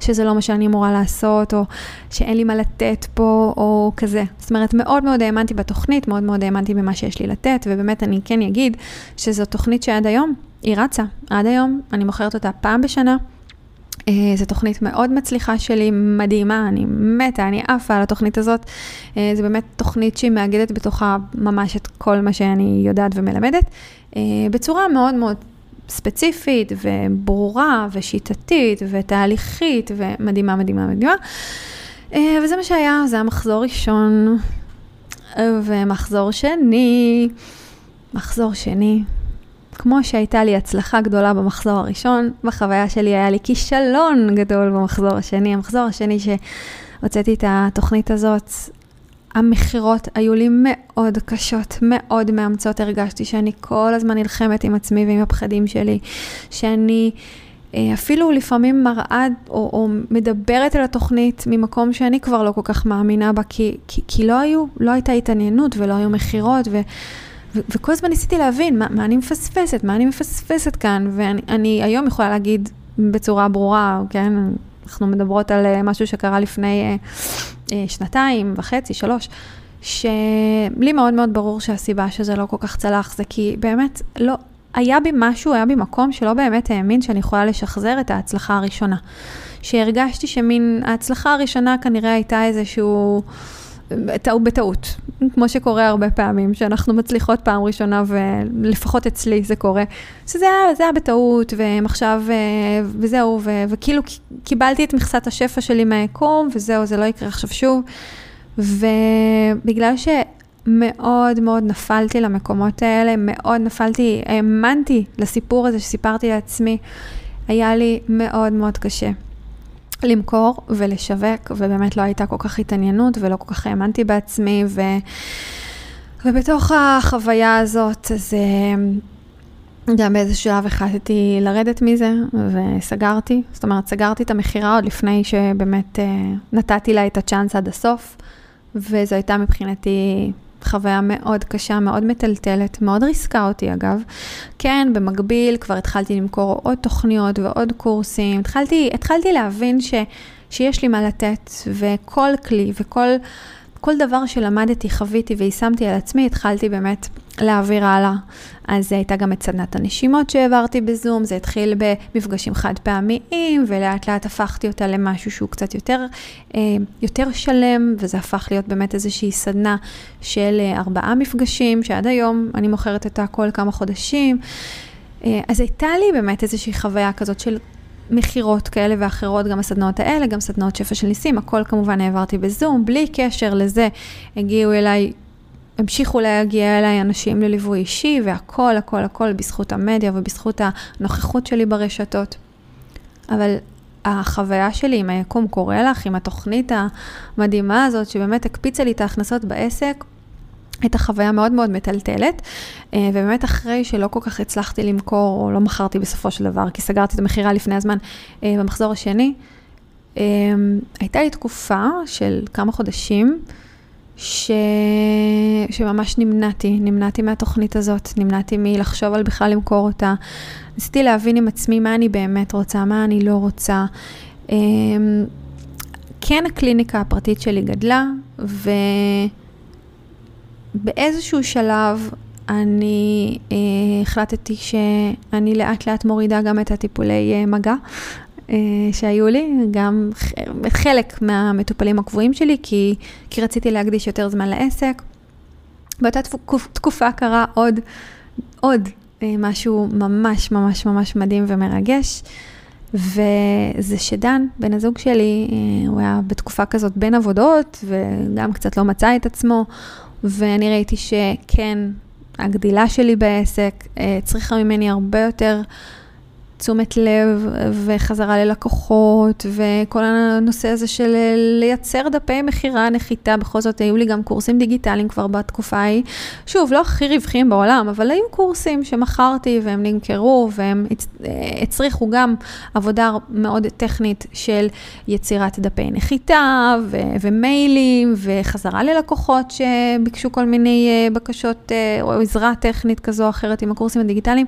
שזה לא מה שאני אמורה לעשות, או שאין לי מה לתת פה, או כזה. זאת אומרת, מאוד מאוד האמנתי בתוכנית, מאוד מאוד האמנתי במה שיש לי לתת, ובאמת אני כן אגיד שזו תוכנית שעד היום, היא רצה. עד היום אני מוכרת אותה פעם בשנה. אה, זו תוכנית מאוד מצליחה שלי, מדהימה, אני מתה, אני עפה על התוכנית הזאת. אה, זו באמת תוכנית שהיא מאגדת בתוכה ממש את כל מה שאני יודעת ומלמדת, אה, בצורה מאוד מאוד ספציפית וברורה ושיטתית ותהליכית ומדהימה, מדהימה, מדהימה. וזה מה שהיה, זה היה מחזור ראשון ומחזור שני. מחזור שני, כמו שהייתה לי הצלחה גדולה במחזור הראשון, בחוויה שלי היה לי כישלון גדול במחזור השני. המחזור השני שהוצאתי את התוכנית הזאת, המכירות היו לי מאוד קשות, מאוד מאמצות. הרגשתי שאני כל הזמן נלחמת עם עצמי ועם הפחדים שלי, שאני... אה, אפילו לפעמים מראה או, או מדברת על התוכנית ממקום שאני כבר לא כל כך מאמינה בה, כי, כי, כי לא היו, לא הייתה התעניינות ולא היו מכירות, וכל הזמן ניסיתי להבין מה, מה אני מפספסת, מה אני מפספסת כאן, ואני היום יכולה להגיד בצורה ברורה, כן, אנחנו מדברות על אה, משהו שקרה לפני אה, שנתיים וחצי, שלוש, שלי מאוד מאוד ברור שהסיבה שזה לא כל כך צלח זה כי באמת לא, היה בי משהו, היה בי מקום שלא באמת האמין שאני יכולה לשחזר את ההצלחה הראשונה. שהרגשתי שמין ההצלחה הראשונה כנראה הייתה איזשהו... בטעות, כמו שקורה הרבה פעמים, שאנחנו מצליחות פעם ראשונה, ולפחות אצלי זה קורה, שזה היה, זה היה בטעות, והם עכשיו, אה, וזהו, ו, וכאילו קיבלתי את מכסת השפע שלי מהיקום, וזהו, זה לא יקרה עכשיו שוב. ובגלל שמאוד מאוד נפלתי למקומות האלה, מאוד נפלתי, האמנתי לסיפור הזה שסיפרתי לעצמי, היה לי מאוד מאוד קשה. למכור ולשווק, ובאמת לא הייתה כל כך התעניינות ולא כל כך האמנתי בעצמי, ו... ובתוך החוויה הזאת, אז גם באיזה שלב החלטתי לרדת מזה, וסגרתי. זאת אומרת, סגרתי את המכירה עוד לפני שבאמת uh, נתתי לה את הצ'אנס עד הסוף, וזו הייתה מבחינתי חוויה מאוד קשה, מאוד מטלטלת, מאוד ריסקה אותי אגב. כן, במקביל כבר התחלתי למכור עוד תוכניות ועוד קורסים. התחלתי, התחלתי להבין ש, שיש לי מה לתת, וכל כלי וכל... כל דבר שלמדתי, חוויתי ויישמתי על עצמי, התחלתי באמת להעביר הלאה. אז זה הייתה גם את סדנת הנשימות שהעברתי בזום, זה התחיל במפגשים חד פעמיים, ולאט לאט הפכתי אותה למשהו שהוא קצת יותר, אה, יותר שלם, וזה הפך להיות באמת איזושהי סדנה של אה, ארבעה מפגשים, שעד היום אני מוכרת אותה כל כמה חודשים. אה, אז הייתה לי באמת איזושהי חוויה כזאת של מכירות כאלה ואחרות, גם הסדנאות האלה, גם סדנאות שפע של ניסים, הכל כמובן העברתי בזום, בלי קשר לזה הגיעו אליי, המשיכו להגיע אליי אנשים לליווי אישי, והכל, הכל, הכל בזכות המדיה ובזכות הנוכחות שלי ברשתות. אבל החוויה שלי עם היקום קורא לך, עם התוכנית המדהימה הזאת, שבאמת הקפיצה לי את ההכנסות בעסק, הייתה חוויה מאוד מאוד מטלטלת, אה, ובאמת אחרי שלא כל כך הצלחתי למכור, או לא מכרתי בסופו של דבר, כי סגרתי את המכירה לפני הזמן אה, במחזור השני, אה, הייתה לי תקופה של כמה חודשים, ש... שממש נמנעתי, נמנעתי מהתוכנית הזאת, נמנעתי מלחשוב על בכלל למכור אותה. ניסיתי להבין עם עצמי מה אני באמת רוצה, מה אני לא רוצה. כן, הקליניקה הפרטית שלי גדלה, ו... באיזשהו שלב אני אה, החלטתי שאני לאט לאט מורידה גם את הטיפולי אה, מגע אה, שהיו לי, גם חלק מהמטופלים הקבועים שלי, כי, כי רציתי להקדיש יותר זמן לעסק. באותה תקופה קרה עוד, עוד אה, משהו ממש ממש ממש מדהים ומרגש. וזה שדן, בן הזוג שלי, אה, הוא היה בתקופה כזאת בין עבודות, וגם קצת לא מצא את עצמו. ואני ראיתי שכן, הגדילה שלי בעסק אה, צריכה ממני הרבה יותר תשומת לב וחזרה ללקוחות, וכל הנושא הזה של לייצר דפי מכירה, נחיתה, בכל זאת היו לי גם קורסים דיגיטליים כבר בתקופה ההיא. שוב, לא הכי רווחיים בעולם, אבל היו קורסים שמכרתי והם נמכרו והם הצריכו גם עבודה מאוד טכנית של יצירת דפי נחיתה ו- ומיילים וחזרה ללקוחות שביקשו כל מיני אה, בקשות אה, או עזרה טכנית כזו או אחרת עם הקורסים הדיגיטליים,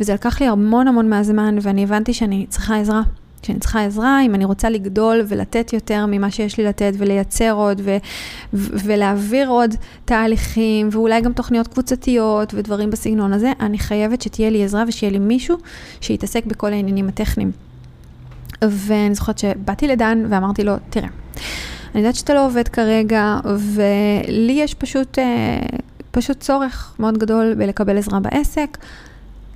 וזה לקח לי המון המון מהזמן. הזמן, ואני הבנתי שאני צריכה עזרה. שאני צריכה עזרה, אם אני רוצה לגדול ולתת יותר ממה שיש לי לתת ולייצר עוד ו- ו- ולהעביר עוד תהליכים ואולי גם תוכניות קבוצתיות ודברים בסגנון הזה, אני חייבת שתהיה לי עזרה ושיהיה לי מישהו שיתעסק בכל העניינים הטכניים. ואני זוכרת שבאתי לדן ואמרתי לו, תראה, אני יודעת שאתה לא עובד כרגע ולי יש פשוט, אה, פשוט צורך מאוד גדול בלקבל עזרה בעסק.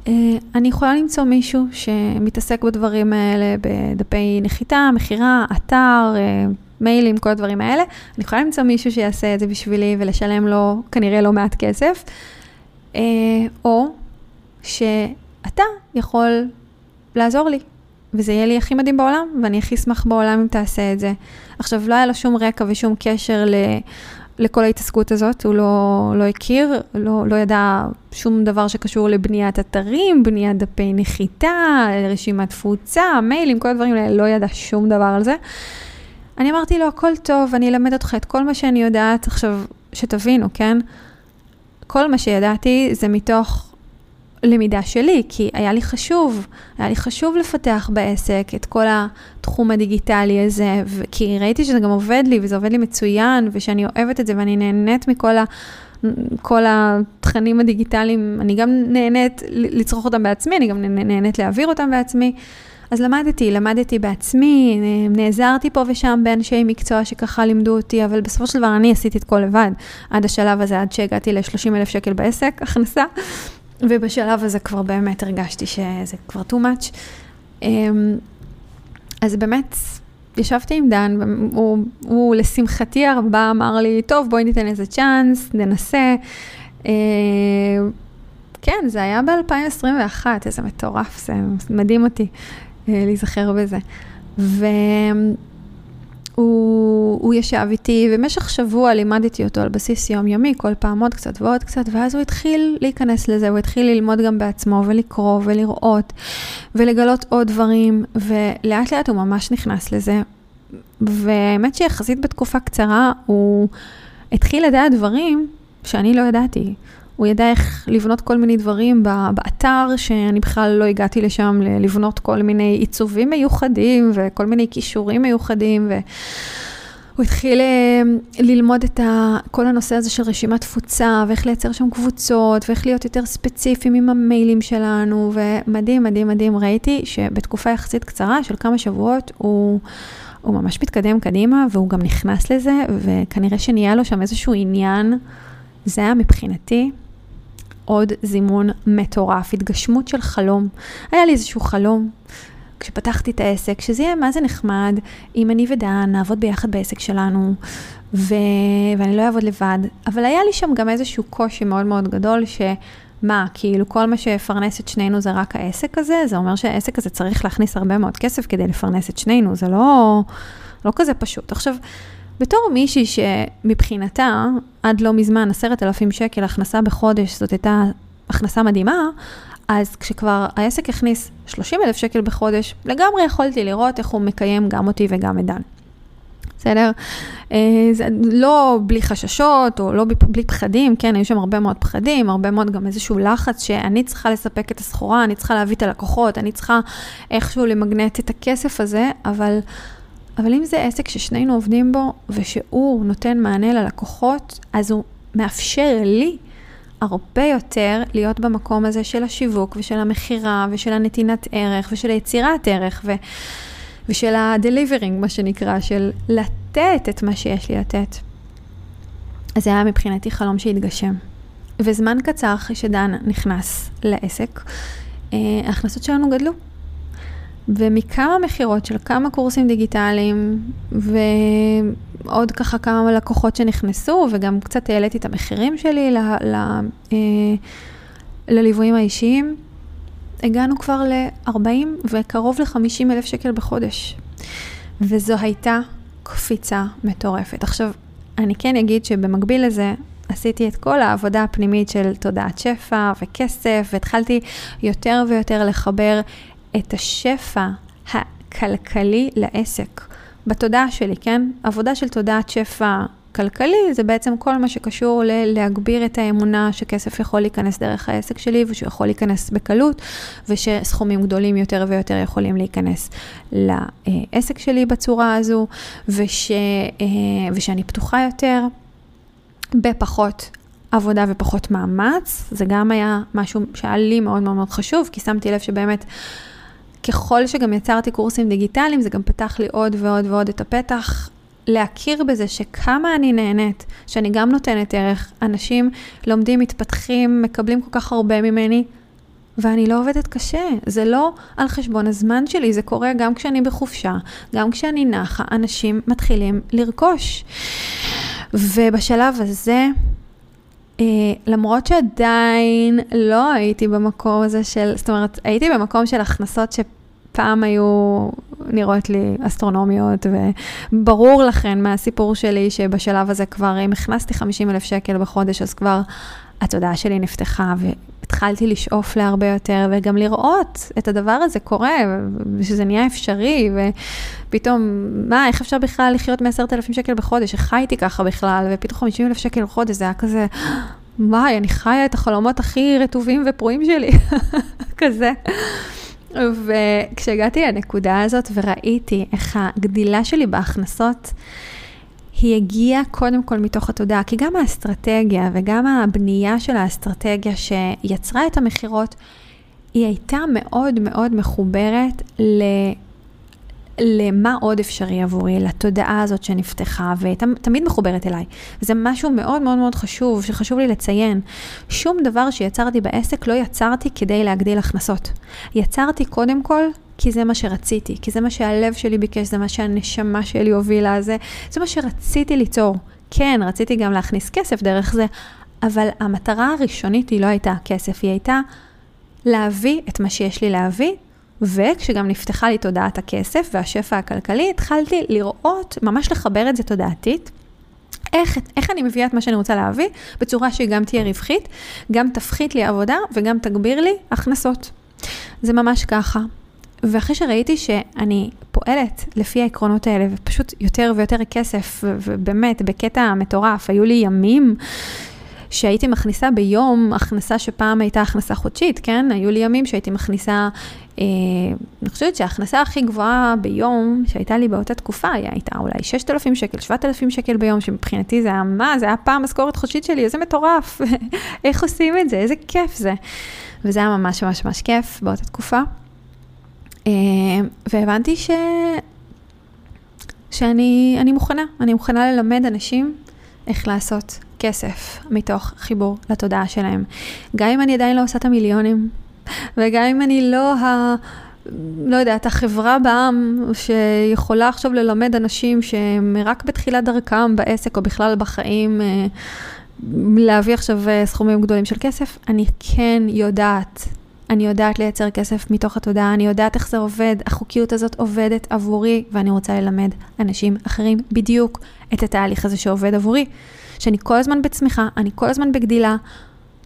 אה, אני יכולה למצוא מישהו שמתעסק בדברים האלה, בדפי נחיתה, מכירה, אתר, אה, מיילים, כל הדברים האלה. אני יכולה למצוא מישהו שיעשה את זה בשבילי ולשלם לו כנראה לא מעט כסף. אה, או שאתה יכול לעזור לי, וזה יהיה לי הכי מדהים בעולם, ואני הכי אשמח בעולם אם תעשה את זה. עכשיו, לא היה לו שום רקע ושום קשר ל... לכל ההתעסקות הזאת, הוא לא, לא הכיר, לא, לא ידע שום דבר שקשור לבניית אתרים, בניית דפי נחיתה, רשימת תפוצה, מיילים, כל הדברים האלה, לא ידע שום דבר על זה. אני אמרתי לו, הכל טוב, אני אלמד אותך את כל מה שאני יודעת. עכשיו, שתבינו, כן? כל מה שידעתי זה מתוך למידה שלי, כי היה לי חשוב, היה לי חשוב לפתח בעסק את כל התחום הדיגיטלי הזה, כי ראיתי שזה גם עובד לי, וזה עובד לי מצוין, ושאני אוהבת את זה, ואני נהנית מכל ה... כל התכנים הדיגיטליים, אני גם נהנית לצרוך אותם בעצמי, אני גם נהנית להעביר אותם בעצמי. אז למדתי, למדתי בעצמי, נעזרתי פה ושם באנשי מקצוע שככה לימדו אותי, אבל בסופו של דבר אני עשיתי את כל לבד, עד השלב הזה, עד שהגעתי ל-30 אלף שקל בעסק, הכנסה. ובשלב הזה כבר באמת הרגשתי שזה כבר too much. אמ, אז באמת, ישבתי עם דן, הוא, הוא לשמחתי הרבה אמר לי, טוב, בואי ניתן איזה צ'אנס, ננסה. אמ, כן, זה היה ב-2021, איזה מטורף, זה מדהים אותי. להיזכר בזה. והוא ישב איתי, ובמשך שבוע לימדתי אותו על בסיס יומיומי, כל פעם עוד קצת ועוד קצת, ואז הוא התחיל להיכנס לזה, הוא התחיל ללמוד גם בעצמו, ולקרוא, ולראות, ולגלות עוד דברים, ולאט לאט הוא ממש נכנס לזה. והאמת שיחסית בתקופה קצרה, הוא התחיל לדעת דברים שאני לא ידעתי. הוא ידע איך לבנות כל מיני דברים באתר, שאני בכלל לא הגעתי לשם לבנות כל מיני עיצובים מיוחדים וכל מיני כישורים מיוחדים. והוא התחיל אה, ללמוד את כל הנושא הזה של רשימת תפוצה, ואיך לייצר שם קבוצות, ואיך להיות יותר ספציפיים עם המיילים שלנו, ומדהים, מדהים, מדהים. ראיתי שבתקופה יחסית קצרה של כמה שבועות, הוא... הוא ממש מתקדם קדימה, והוא גם נכנס לזה, וכנראה שנהיה לו שם איזשהו עניין. זה היה מבחינתי עוד זימון מטורף, התגשמות של חלום. היה לי איזשהו חלום. כשפתחתי את העסק, שזה יהיה מה זה נחמד, אם אני ודן נעבוד ביחד בעסק שלנו, ו... ואני לא אעבוד לבד. אבל היה לי שם גם איזשהו קושי מאוד מאוד גדול, שמה, כאילו כל מה שיפרנס את שנינו זה רק העסק הזה? זה אומר שהעסק הזה צריך להכניס הרבה מאוד כסף כדי לפרנס את שנינו, זה לא, לא כזה פשוט. עכשיו, בתור מישהי שמבחינתה, עד לא מזמן, עשרת אלפים שקל הכנסה בחודש, זאת הייתה הכנסה מדהימה, אז כשכבר העסק הכניס 30 אלף שקל בחודש, לגמרי יכולתי לראות איך הוא מקיים גם אותי וגם את דן. בסדר? אה, זה לא בלי חששות או לא בלי פחדים, כן, היו שם הרבה מאוד פחדים, הרבה מאוד גם איזשהו לחץ שאני צריכה לספק את הסחורה, אני צריכה להביא את הלקוחות, אני צריכה איכשהו למגנט את הכסף הזה, אבל אבל אם זה עסק ששנינו עובדים בו, ושהוא נותן מענה ללקוחות, אז הוא מאפשר לי הרבה יותר להיות במקום הזה של השיווק ושל המכירה ושל הנתינת ערך ושל היצירת ערך ו, ושל ה-delivering, מה שנקרא, של לתת את מה שיש לי לתת. אז זה היה מבחינתי חלום שהתגשם. וזמן קצר אחרי שדן נכנס לעסק, אה, ההכנסות שלנו גדלו. ומכמה מכירות של כמה קורסים דיגיטליים, ועוד ככה כמה לקוחות שנכנסו, וגם קצת העליתי את המחירים שלי ל, ל, אה, לליוויים האישיים, הגענו כבר ל-40 וקרוב ל-50 אלף שקל בחודש. וזו הייתה קפיצה מטורפת. עכשיו, אני כן אגיד שבמקביל לזה, עשיתי את כל העבודה הפנימית של תודעת שפע וכסף, והתחלתי יותר ויותר לחבר את השפע הכלכלי לעסק. בתודעה שלי, כן? עבודה של תודעת שפע כלכלי זה בעצם כל מה שקשור ללהגביר את האמונה שכסף יכול להיכנס דרך העסק שלי ושהוא יכול להיכנס בקלות ושסכומים גדולים יותר ויותר יכולים להיכנס לעסק שלי בצורה הזו וש, אה, ושאני פתוחה יותר בפחות עבודה ופחות מאמץ. זה גם היה משהו שהיה לי מאוד מאוד מאוד חשוב כי שמתי לב שבאמת ככל שגם יצרתי קורסים דיגיטליים, זה גם פתח לי עוד ועוד ועוד את הפתח להכיר בזה שכמה אני נהנית, שאני גם נותנת ערך, אנשים לומדים, מתפתחים, מקבלים כל כך הרבה ממני, ואני לא עובדת קשה. זה לא על חשבון הזמן שלי, זה קורה גם כשאני בחופשה, גם כשאני נחה, אנשים מתחילים לרכוש. ובשלב הזה, אה, למרות שעדיין לא הייתי במקום הזה של, זאת אומרת, הייתי במקום של הכנסות שפעם היו נראות לי אסטרונומיות, וברור לכן מהסיפור שלי שבשלב הזה כבר, אם הכנסתי 50 אלף שקל בחודש, אז כבר התודעה שלי נפתחה, והתחלתי לשאוף להרבה יותר, וגם לראות את הדבר הזה קורה, ושזה נהיה אפשרי, ופתאום, מה, איך אפשר בכלל לחיות מ-10,000 שקל בחודש? איך חייתי ככה בכלל? ופתאום 50 אלף שקל בחודש, זה היה כזה... וואי, אני חיה את החלומות הכי רטובים ופרועים שלי, כזה. וכשהגעתי לנקודה הזאת וראיתי איך הגדילה שלי בהכנסות, היא הגיעה קודם כל מתוך התודעה, כי גם האסטרטגיה וגם הבנייה של האסטרטגיה שיצרה את המכירות, היא הייתה מאוד מאוד מחוברת ל... למה עוד אפשרי עבורי, לתודעה הזאת שנפתחה, ותמיד מחוברת אליי. זה משהו מאוד מאוד מאוד חשוב, שחשוב לי לציין. שום דבר שיצרתי בעסק לא יצרתי כדי להגדיל הכנסות. יצרתי קודם כל כי זה מה שרציתי, כי זה מה שהלב שלי ביקש, זה מה שהנשמה שלי הובילה, זה, זה מה שרציתי ליצור. כן, רציתי גם להכניס כסף דרך זה, אבל המטרה הראשונית היא לא הייתה כסף, היא הייתה להביא את מה שיש לי להביא וכשגם נפתחה לי תודעת הכסף והשפע הכלכלי, התחלתי לראות, ממש לחבר את זה תודעתית. איך, איך אני מביאה את מה שאני רוצה להביא, בצורה שהיא גם תהיה רווחית, גם תפחית לי עבודה וגם תגביר לי הכנסות. זה ממש ככה. ואחרי שראיתי שאני פועלת לפי העקרונות האלה, ופשוט יותר ויותר כסף, ובאמת, בקטע מטורף, היו לי ימים שהייתי מכניסה ביום הכנסה שפעם הייתה הכנסה חודשית, כן? היו לי ימים שהייתי מכניסה, אה, אני חושבת שההכנסה הכי גבוהה ביום שהייתה לי באותה תקופה הייתה אולי 6,000 שקל, 7,000 שקל ביום, שמבחינתי זה היה מה? זה היה פעם משכורת חודשית שלי, איזה מטורף, איך עושים את זה, איזה כיף זה. וזה היה ממש ממש ממש כיף באותה תקופה. אה, והבנתי ש... שאני מוכנה, אני מוכנה ללמד אנשים איך לעשות כסף מתוך חיבור לתודעה שלהם. גם אם אני עדיין לא עושה את המיליונים, וגם אם אני לא ה... לא יודעת, החברה בעם שיכולה עכשיו ללמד אנשים שהם רק בתחילת דרכם בעסק או בכלל בחיים, אה, להביא עכשיו אה, סכומים גדולים של כסף, אני כן יודעת אני יודעת לייצר כסף מתוך התודעה, אני יודעת איך זה עובד, החוקיות הזאת עובדת עבורי, ואני רוצה ללמד אנשים אחרים בדיוק את התהליך הזה שעובד עבורי. שאני כל הזמן בצמיחה, אני כל הזמן בגדילה,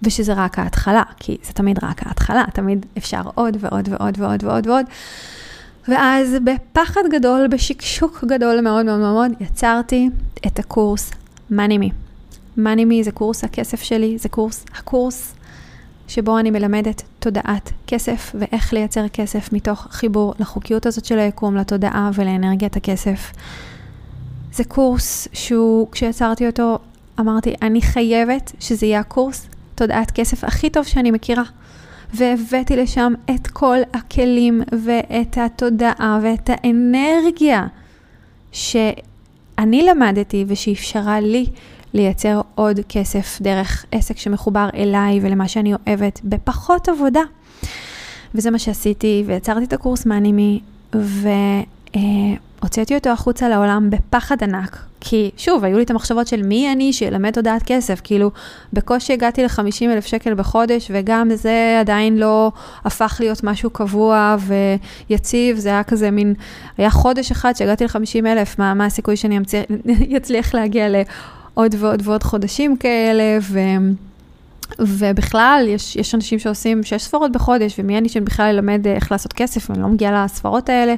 ושזה רק ההתחלה, כי זה תמיד רק ההתחלה, תמיד אפשר עוד ועוד ועוד ועוד ועוד ועוד. ואז בפחד גדול, בשקשוק גדול מאוד מאוד מאוד, יצרתי את הקורס מאנימי. מאנימי זה קורס הכסף שלי, זה קורס, הקורס שבו אני מלמדת תודעת כסף ואיך לייצר כסף מתוך חיבור לחוקיות הזאת של היקום, לתודעה ולאנרגיית הכסף. זה קורס שהוא, כשיצרתי אותו, אמרתי, אני חייבת שזה יהיה הקורס תודעת כסף הכי טוב שאני מכירה. והבאתי לשם את כל הכלים ואת התודעה ואת האנרגיה שאני למדתי ושאפשרה לי לייצר עוד כסף דרך עסק שמחובר אליי ולמה שאני אוהבת בפחות עבודה. וזה מה שעשיתי, ויצרתי את הקורס מאנימי, והוצאתי אותו החוצה לעולם בפחד ענק. כי שוב, היו לי את המחשבות של מי אני שילמד תודעת כסף, כאילו בקושי הגעתי ל-50 אלף שקל בחודש, וגם זה עדיין לא הפך להיות משהו קבוע ויציב, זה היה כזה מין, היה חודש אחד שהגעתי ל-50 אלף, מה, מה הסיכוי שאני אצליח להגיע ל... עוד ועוד ועוד חודשים כאלה, ו... ובכלל, יש, יש אנשים שעושים שש ספרות בחודש, ומי אני שבכלל ללמד אה, איך לעשות כסף, ואני לא מגיעה לספרות האלה.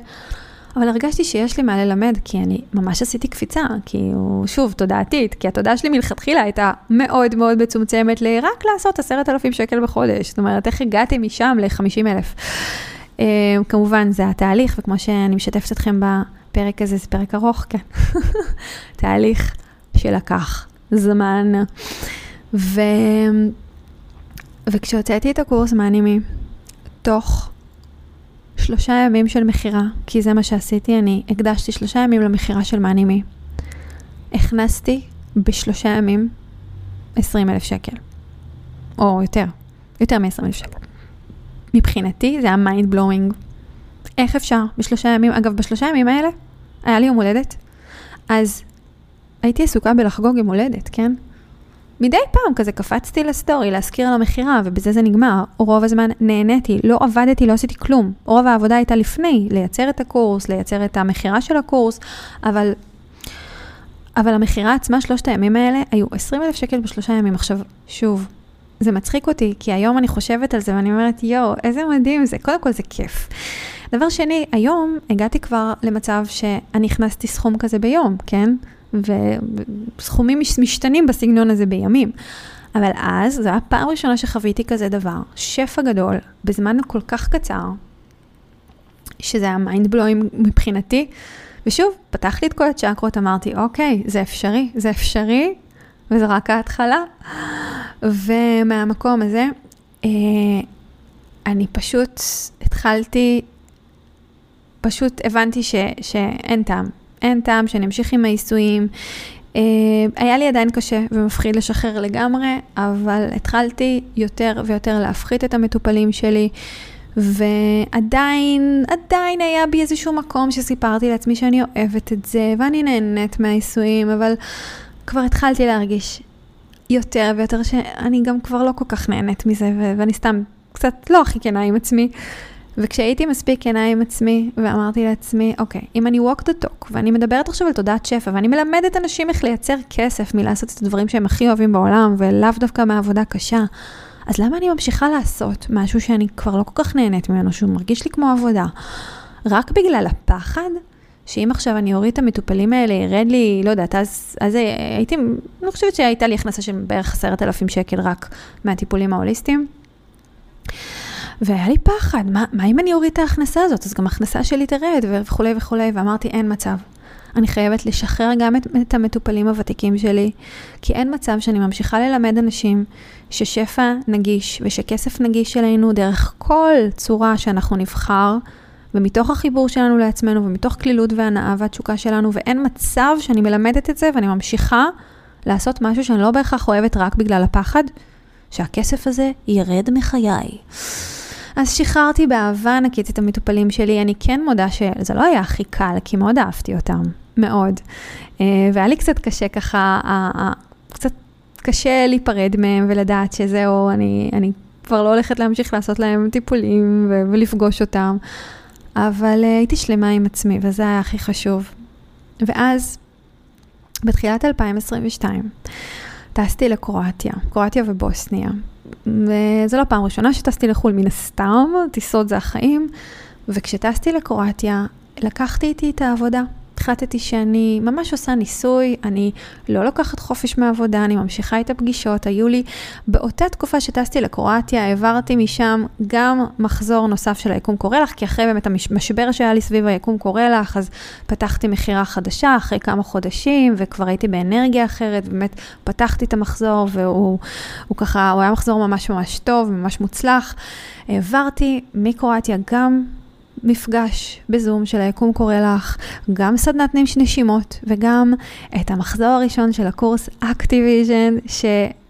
אבל הרגשתי שיש לי מה ללמד, כי אני ממש עשיתי קפיצה, כי הוא, שוב, תודעתית, כי התודעה שלי מלכתחילה הייתה מאוד מאוד מצומצמת לרק לעשות עשרת אלפים שקל בחודש. זאת אומרת, איך הגעתי משם ל-50 אלף. Uh, כמובן, זה התהליך, וכמו שאני משתפת אתכם בפרק הזה, זה פרק ארוך, כן. תהליך שלקח זמן. ו... וכשהוצאתי את הקורס מאנימי, תוך שלושה ימים של מכירה, כי זה מה שעשיתי, אני הקדשתי שלושה ימים למכירה של Money Me. הכנסתי בשלושה ימים 20 אלף שקל, או יותר, יותר מ-20 אלף שקל. מבחינתי זה היה mind blowing. איך אפשר בשלושה ימים, אגב, בשלושה ימים האלה היה לי יום הולדת, אז הייתי עסוקה בלחגוג יום הולדת, כן? מדי פעם כזה קפצתי לסטורי להזכיר על המכירה, ובזה זה נגמר. רוב הזמן נהניתי, לא עבדתי, לא עשיתי כלום. רוב העבודה הייתה לפני, לייצר את הקורס, לייצר את המכירה של הקורס, אבל... אבל המכירה עצמה, שלושת הימים האלה, היו 20 אלף שקל בשלושה ימים. עכשיו, שוב, זה מצחיק אותי, כי היום אני חושבת על זה ואני אומרת, יואו, איזה מדהים זה. קודם כל זה כיף. דבר שני, היום הגעתי כבר למצב שאני הכנסתי סכום כזה ביום, כן? וסכומים משתנים בסגנון הזה בימים. אבל אז, זו הייתה פעם ראשונה שחוויתי כזה דבר, שפע גדול, בזמן כל כך קצר, שזה היה mind blowing מבחינתי. ושוב, פתחתי את כל הצ'קרות, אמרתי, אוקיי, זה אפשרי, זה אפשרי, וזה רק ההתחלה. ומהמקום הזה, אה, אני פשוט התחלתי, פשוט הבנתי ש, שאין טעם, אין טעם שאני אמשיך עם העיסויים. אה, היה לי עדיין קשה ומפחיד לשחרר לגמרי, אבל התחלתי יותר ויותר להפחית את המטופלים שלי, ועדיין, עדיין היה בי איזשהו מקום שסיפרתי לעצמי שאני אוהבת את זה, ואני נהנית מהעיסויים, אבל כבר התחלתי להרגיש יותר ויותר שאני גם כבר לא כל כך נהנית מזה, ואני סתם קצת לא הכי כנה עם עצמי. וכשהייתי מספיק כנה עם עצמי, ואמרתי לעצמי, אוקיי, אם אני walk the talk, ואני מדברת עכשיו על תודעת שפע, ואני מלמדת אנשים איך לייצר כסף מלעשות את הדברים שהם הכי אוהבים בעולם, ולאו דווקא מעבודה קשה, אז למה אני ממשיכה לעשות משהו שאני כבר לא כל כך נהנית ממנו, שהוא מרגיש לי כמו עבודה? רק בגלל הפחד? שאם עכשיו אני אוריד את המטופלים האלה, ירד לי, לא יודעת, אז, אז הייתי, אני חושבת שהייתה לי הכנסה של בערך עשרת אלפים שקל רק מהטיפולים ההוליסטיים. והיה לי פחד, מה, מה אם אני אוריד את ההכנסה הזאת? אז גם ההכנסה שלי תרד וכולי וכולי, ואמרתי, אין מצב. אני חייבת לשחרר גם את, את המטופלים הוותיקים שלי, כי אין מצב שאני ממשיכה ללמד אנשים ששפע נגיש ושכסף נגיש אלינו דרך כל צורה שאנחנו נבחר, ומתוך החיבור שלנו לעצמנו ומתוך כלילות והנאה והתשוקה שלנו, ואין מצב שאני מלמדת את זה ואני ממשיכה לעשות משהו שאני לא בהכרח אוהבת רק בגלל הפחד, שהכסף הזה ירד מחיי. אז שחררתי באהבה ענקית את המטופלים שלי. אני כן מודה שזה לא היה הכי קל, כי מאוד אהבתי אותם, מאוד. אה, והיה לי קצת קשה ככה, קצת קשה להיפרד מהם ולדעת שזהו, אני, אני כבר לא הולכת להמשיך לעשות להם טיפולים ולפגוש אותם. אבל אה, הייתי שלמה עם עצמי, וזה היה הכי חשוב. ואז, בתחילת 2022, טסתי לקרואטיה, קרואטיה ובוסניה. וזו לא פעם ראשונה שטסתי לחו"ל מן הסתם, טיסות זה החיים. וכשטסתי לקרואטיה, לקחתי איתי את העבודה. החלטתי שאני ממש עושה ניסוי, אני לא לוקחת חופש מהעבודה, אני ממשיכה את הפגישות. היו לי, באותה תקופה שטסתי לקרואטיה, העברתי משם גם מחזור נוסף של היקום קורא לך, כי אחרי באמת המשבר שהיה לי סביב היקום קורא לך, אז פתחתי מכירה חדשה אחרי כמה חודשים, וכבר הייתי באנרגיה אחרת, באמת פתחתי את המחזור, והוא ככה, הוא היה מחזור ממש ממש טוב, ממש מוצלח. העברתי מקרואטיה גם מפגש בזום של היקום קורא לך, גם סדנת נשימות וגם את המחזור הראשון של הקורס ActiVision, ש...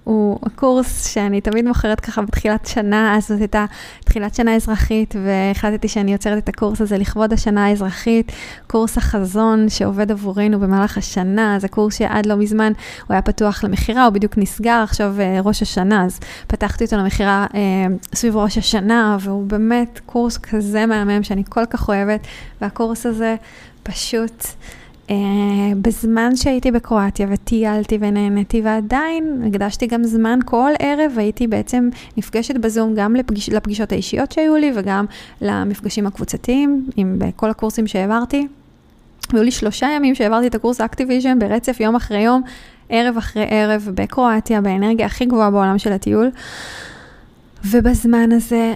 הוא הקורס שאני תמיד מוכרת ככה בתחילת שנה, אז זאת הייתה תחילת שנה אזרחית, והחלטתי שאני יוצרת את הקורס הזה לכבוד השנה האזרחית, קורס החזון שעובד עבורנו במהלך השנה, זה קורס שעד לא מזמן הוא היה פתוח למכירה, הוא בדיוק נסגר עכשיו אה, ראש השנה, אז פתחתי אותו למכירה אה, סביב ראש השנה, והוא באמת קורס כזה מהמם שאני כל כך אוהבת, והקורס הזה פשוט... Uh, בזמן שהייתי בקרואטיה וטיילתי ונהניתי ועדיין הקדשתי גם זמן כל ערב, הייתי בעצם נפגשת בזום גם לפגיש, לפגישות האישיות שהיו לי וגם למפגשים הקבוצתיים עם כל הקורסים שהעברתי. והיו לי שלושה ימים שהעברתי את הקורס אקטיביז'ן ברצף יום אחרי יום, ערב אחרי ערב בקרואטיה, באנרגיה הכי גבוהה בעולם של הטיול. ובזמן הזה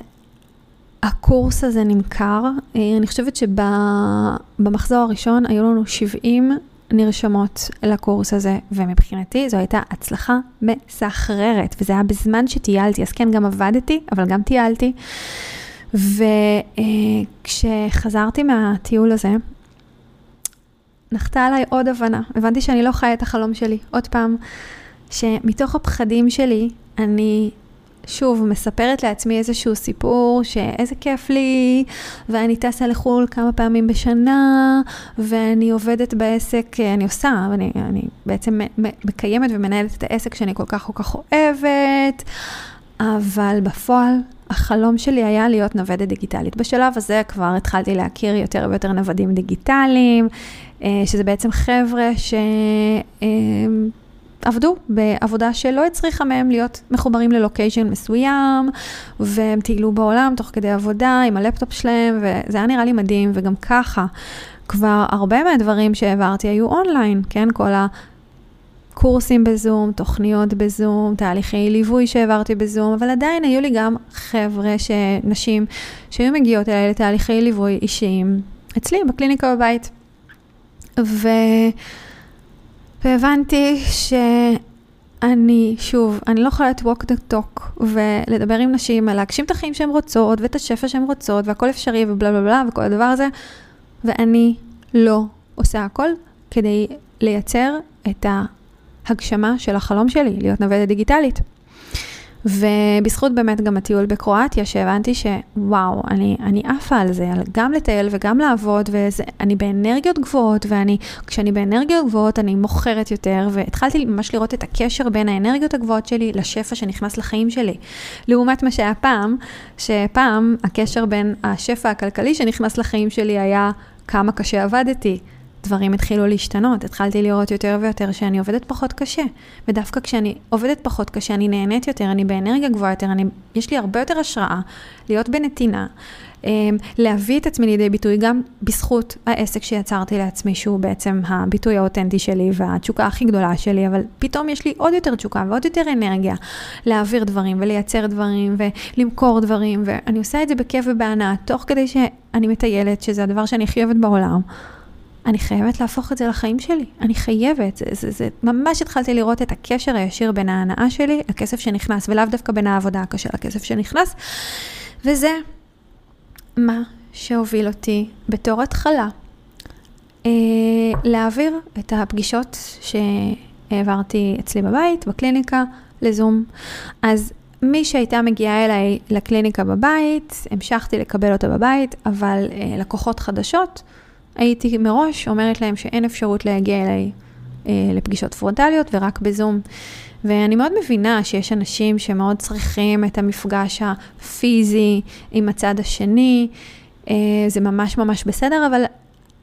הקורס הזה נמכר, אה, אני חושבת שבמחזור הראשון היו לנו 70 נרשמות לקורס הזה, ומבחינתי זו הייתה הצלחה מסחררת, וזה היה בזמן שטיילתי, אז כן, גם עבדתי, אבל גם טיילתי. וכשחזרתי מהטיול הזה, נחתה עליי עוד הבנה, הבנתי שאני לא חיה את החלום שלי, עוד פעם, שמתוך הפחדים שלי, אני שוב, מספרת לעצמי איזשהו סיפור שאיזה כיף לי, ואני טסה לחו"ל כמה פעמים בשנה, ואני עובדת בעסק, אני עושה, ואני אני בעצם מקיימת ומנהלת את העסק שאני כל כך כל כך אוהבת, אבל בפועל החלום שלי היה להיות נוודת דיגיטלית. בשלב הזה כבר התחלתי להכיר יותר ויותר נוודים דיגיטליים, אה, שזה בעצם חבר'ה ש... עבדו בעבודה שלא הצריכה מהם להיות מחוברים ללוקיישן מסוים, והם טיילו בעולם תוך כדי עבודה עם הלפטופ שלהם, וזה היה נראה לי מדהים, וגם ככה, כבר הרבה מהדברים שהעברתי היו אונליין, כן? כל הקורסים בזום, תוכניות בזום, תהליכי ליווי שהעברתי בזום, אבל עדיין היו לי גם חבר'ה, נשים, שהיו מגיעות אליי לתהליכי ליווי אישיים, אצלי, בקליניקה בבית. ו... והבנתי שאני, שוב, אני לא יכולה walk the talk ולדבר עם נשים, להגשים את החיים שהן רוצות ואת השפע שהן רוצות והכל אפשרי ובלה בלה בלה וכל הדבר הזה, ואני לא עושה הכל כדי לייצר את ההגשמה של החלום שלי, להיות נוודת דיגיטלית. ובזכות באמת גם הטיול בקרואטיה, שהבנתי שוואו, אני, אני עפה על זה, גם לטייל וגם לעבוד, ואני באנרגיות גבוהות, ואני, כשאני באנרגיות גבוהות, אני מוכרת יותר, והתחלתי ממש לראות את הקשר בין האנרגיות הגבוהות שלי לשפע שנכנס לחיים שלי. לעומת מה שהיה פעם, שפעם הקשר בין השפע הכלכלי שנכנס לחיים שלי היה כמה קשה עבדתי. דברים התחילו להשתנות, התחלתי לראות יותר ויותר שאני עובדת פחות קשה. ודווקא כשאני עובדת פחות קשה, אני נהנית יותר, אני באנרגיה גבוהה יותר, אני, יש לי הרבה יותר השראה להיות בנתינה, אמ, להביא את עצמי לידי ביטוי גם בזכות העסק שיצרתי לעצמי, שהוא בעצם הביטוי האותנטי שלי והתשוקה הכי גדולה שלי, אבל פתאום יש לי עוד יותר תשוקה ועוד יותר אנרגיה להעביר דברים ולייצר דברים ולמכור דברים, ואני עושה את זה בכיף ובהנאה, תוך כדי שאני מטיילת, שזה הדבר שאני הכי אוהבת בעולם. אני חייבת להפוך את זה לחיים שלי, אני חייבת, זה, זה, זה, ממש התחלתי לראות את הקשר הישיר בין ההנאה שלי לכסף שנכנס, ולאו דווקא בין העבודה הקשה לכסף שנכנס, וזה מה שהוביל אותי בתור התחלה אה, להעביר את הפגישות שהעברתי אצלי בבית, בקליניקה, לזום. אז מי שהייתה מגיעה אליי לקליניקה בבית, המשכתי לקבל אותה בבית, אבל אה, לקוחות חדשות, הייתי מראש אומרת להם שאין אפשרות להגיע אליי אה, לפגישות פרונטליות ורק בזום. ואני מאוד מבינה שיש אנשים שמאוד צריכים את המפגש הפיזי עם הצד השני, אה, זה ממש ממש בסדר, אבל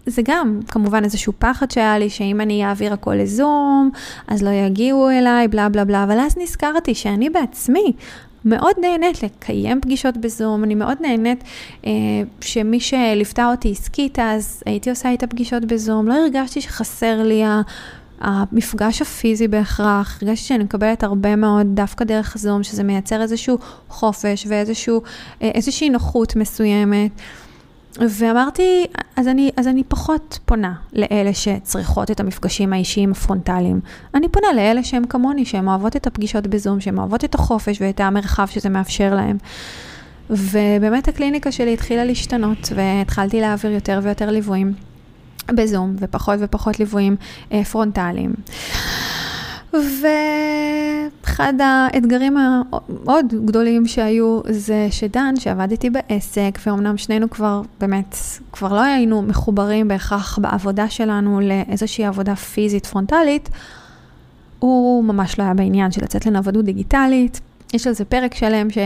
זה גם כמובן איזשהו פחד שהיה לי, שאם אני אעביר הכל לזום, אז לא יגיעו אליי, בלה בלה בלה, אבל אז נזכרתי שאני בעצמי מאוד נהנית לקיים פגישות בזום, אני מאוד נהנית אה, שמי שליוותה אותי עסקית אז הייתי עושה איתה פגישות בזום, לא הרגשתי שחסר לי המפגש הפיזי בהכרח, הרגשתי שאני מקבלת הרבה מאוד דווקא דרך זום, שזה מייצר איזשהו חופש ואיזושהי אה, נוחות מסוימת. ואמרתי, אז אני, אז אני פחות פונה לאלה שצריכות את המפגשים האישיים הפרונטליים. אני פונה לאלה שהם כמוני, שהן אוהבות את הפגישות בזום, שהן אוהבות את החופש ואת המרחב שזה מאפשר להם. ובאמת הקליניקה שלי התחילה להשתנות, והתחלתי להעביר יותר ויותר ליוויים בזום, ופחות ופחות ליוויים אה, פרונטליים. ואחד האתגרים המאוד גדולים שהיו זה שדן, שעבד איתי בעסק, ואומנם שנינו כבר באמת, כבר לא היינו מחוברים בהכרח בעבודה שלנו לאיזושהי עבודה פיזית פרונטלית, הוא ממש לא היה בעניין של לצאת לנוודות דיגיטלית. יש על זה פרק שלם ש...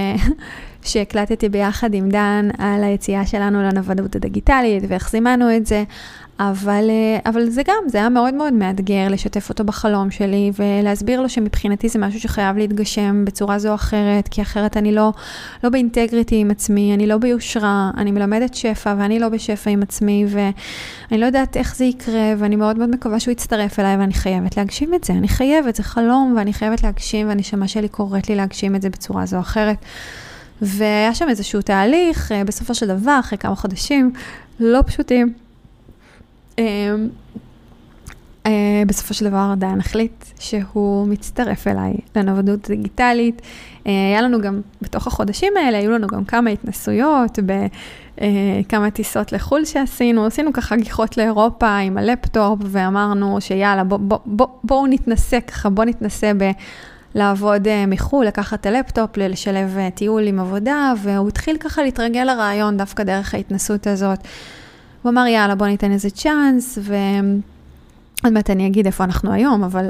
שהקלטתי ביחד עם דן על היציאה שלנו לנוודות הדיגיטלית ואיך זימנו את זה, אבל, אה, אבל זה גם, זה היה מאוד מאוד מאתגר לשתף אותו בחלום שלי ולהסביר לו שמבחינתי זה משהו שחייב להתגשם בצורה זו או אחרת, כי אחרת אני לא, לא באינטגריטי עם עצמי, אני לא ביושרה, אני מלמדת שפע ואני לא בשפע עם עצמי ואני לא יודעת איך זה יקרה ואני מאוד מאוד מקווה שהוא יצטרף אליי ואני חייבת להגשים את זה, אני חייבת, זה חלום ואני חייבת להגשים והנשמה שלי קוראת לי להגשים את זה בצורה זו או אחרת. והיה שם איזשהו תהליך, אה, בסופו של דבר, אחרי כמה חודשים לא פשוטים. אה, בסופו של דבר דן החליט שהוא מצטרף אליי לנוודות דיגיטלית. אה, היה לנו גם, בתוך החודשים האלה, היו לנו גם כמה התנסויות, בכמה אה, טיסות לחו"ל שעשינו, עשינו ככה גיחות לאירופה עם הלפטופ, ואמרנו שיאללה, בואו בוא, בוא, בוא נתנסה ככה, בואו נתנסה ב... לעבוד מחו"ל, לקחת את הלפטופ, לשלב טיול עם עבודה, והוא התחיל ככה להתרגל לרעיון דווקא דרך ההתנסות הזאת. הוא אמר, יאללה, בוא ניתן איזה צ'אנס, ועוד מעט אני אגיד איפה אנחנו היום, אבל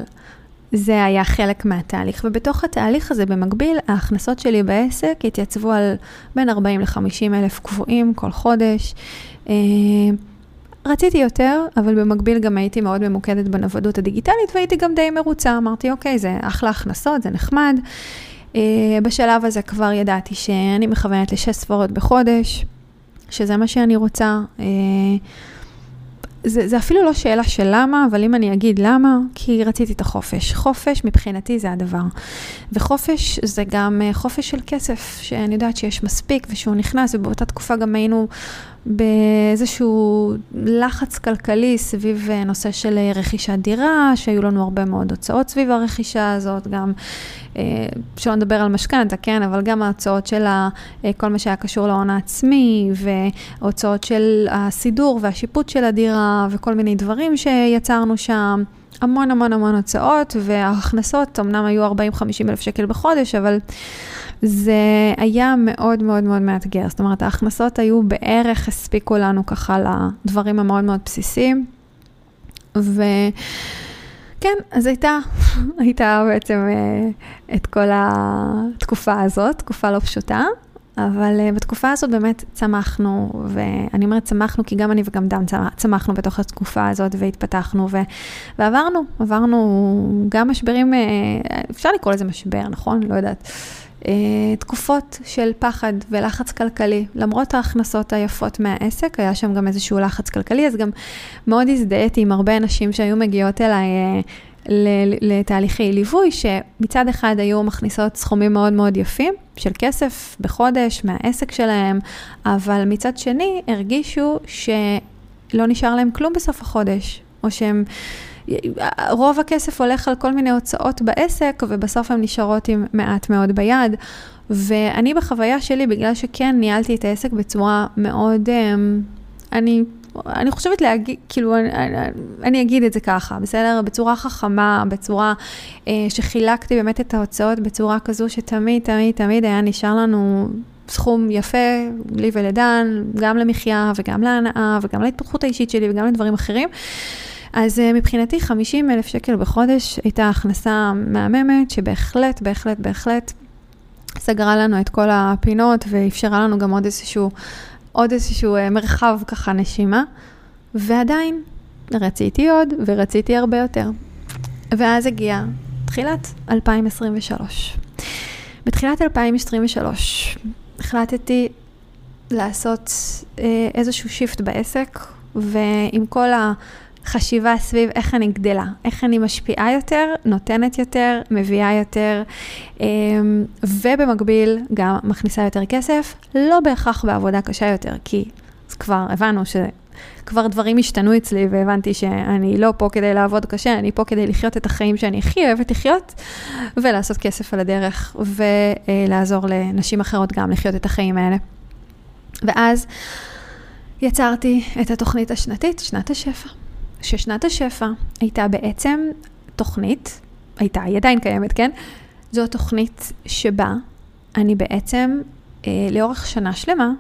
זה היה חלק מהתהליך. ובתוך התהליך הזה, במקביל, ההכנסות שלי בעסק התייצבו על בין 40 ל-50 אלף קבועים כל חודש. אה, רציתי יותר, אבל במקביל גם הייתי מאוד ממוקדת בנוודות הדיגיטלית, והייתי גם די מרוצה. אמרתי, אוקיי, זה אחלה הכנסות, זה נחמד. אה, בשלב הזה כבר ידעתי שאני מכוונת לשש ספרות בחודש. שזה מה שאני רוצה. אה, זה, זה אפילו לא שאלה של למה, אבל אם אני אגיד למה, כי רציתי את החופש. חופש מבחינתי זה הדבר. וחופש זה גם אה, חופש של כסף, שאני יודעת שיש מספיק ושהוא נכנס, ובאותה תקופה גם היינו באיזשהו לחץ כלכלי סביב נושא של רכישת דירה, שהיו לנו הרבה מאוד הוצאות סביב הרכישה הזאת, גם, שלא נדבר על משכנתה, כן, אבל גם ההוצאות של כל מה שהיה קשור להון העצמי, והוצאות של הסידור והשיפוט של הדירה, וכל מיני דברים שיצרנו שם. המון המון המון הוצאות, וההכנסות אמנם היו 40-50 אלף שקל בחודש, אבל זה היה מאוד מאוד מאוד מאתגר. זאת אומרת, ההכנסות היו בערך, הספיקו לנו ככה לדברים המאוד מאוד בסיסיים. וכן, אז הייתה, הייתה בעצם uh, את כל התקופה הזאת, תקופה לא פשוטה. אבל uh, בתקופה הזאת באמת צמחנו, ואני אומרת צמחנו כי גם אני וגם דם צמחנו בתוך התקופה הזאת והתפתחנו, ו, ועברנו, עברנו גם משברים, uh, אפשר לקרוא לזה משבר, נכון? לא יודעת. Uh, תקופות של פחד ולחץ כלכלי. למרות ההכנסות היפות מהעסק, היה שם גם איזשהו לחץ כלכלי, אז גם מאוד הזדהיתי עם הרבה אנשים שהיו מגיעות אליי uh, לתהליכי ליווי, שמצד אחד היו מכניסות סכומים מאוד מאוד יפים של כסף בחודש מהעסק שלהם, אבל מצד שני הרגישו שלא נשאר להם כלום בסוף החודש, או שהם... רוב הכסף הולך על כל מיני הוצאות בעסק, ובסוף הן נשארות עם מעט מאוד ביד. ואני בחוויה שלי, בגלל שכן ניהלתי את העסק בצורה מאוד, אמ, אני אני חושבת להגיד, כאילו, אני, אני, אני אגיד את זה ככה, בסדר? בצורה חכמה, בצורה אה, שחילקתי באמת את ההוצאות בצורה כזו שתמיד, תמיד, תמיד היה נשאר לנו סכום יפה, לי ולדן, גם למחיה וגם להנאה וגם להתפתחות האישית שלי וגם לדברים אחרים. אז uh, מבחינתי 50 אלף שקל בחודש הייתה הכנסה מהממת, שבהחלט, בהחלט, בהחלט סגרה לנו את כל הפינות ואפשרה לנו גם עוד איזשהו עוד איזשהו אה, מרחב ככה נשימה, ועדיין רציתי עוד ורציתי הרבה יותר. ואז הגיע תחילת 2023. בתחילת 2023 החלטתי לעשות אה, איזשהו שיפט בעסק, ועם כל החשיבה סביב איך אני גדלה, איך אני משפיעה יותר, נותנת יותר, מביאה יותר, אה, ובמקביל גם מכניסה יותר כסף, לא בהכרח בעבודה קשה יותר, כי כבר הבנו ש... כבר דברים השתנו אצלי והבנתי שאני לא פה כדי לעבוד קשה, אני פה כדי לחיות את החיים שאני הכי אוהבת לחיות ולעשות כסף על הדרך ולעזור לנשים אחרות גם לחיות את החיים האלה. ואז יצרתי את התוכנית השנתית, שנת השפע. ששנת השפע הייתה בעצם תוכנית, הייתה, היא עדיין קיימת, כן? זו תוכנית שבה אני בעצם אה, לאורך שנה שלמה,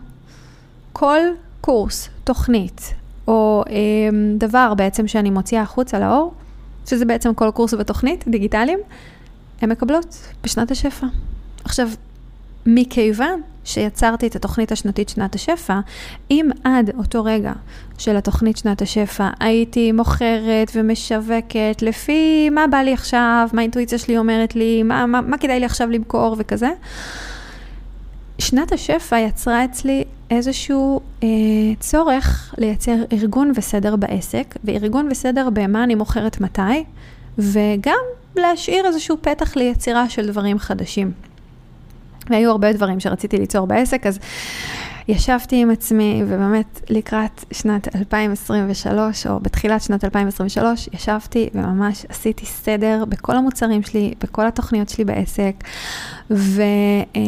כל קורס, תוכנית, או אה, דבר בעצם שאני מוציאה החוצה לאור, שזה בעצם כל קורס בתוכנית, דיגיטליים, הן מקבלות בשנת השפע. עכשיו, מכיוון שיצרתי את התוכנית השנתית שנת השפע, אם עד אותו רגע של התוכנית שנת השפע הייתי מוכרת ומשווקת לפי מה בא לי עכשיו, מה האינטואיציה שלי אומרת לי, מה, מה, מה כדאי לי עכשיו למכור וכזה, שנת השפע יצרה אצלי איזשהו אה, צורך לייצר ארגון וסדר בעסק, וארגון וסדר במה אני מוכרת מתי, וגם להשאיר איזשהו פתח ליצירה של דברים חדשים. והיו הרבה דברים שרציתי ליצור בעסק, אז ישבתי עם עצמי, ובאמת לקראת שנת 2023, או בתחילת שנת 2023, ישבתי וממש עשיתי סדר בכל המוצרים שלי, בכל התוכניות שלי בעסק, ו, אה,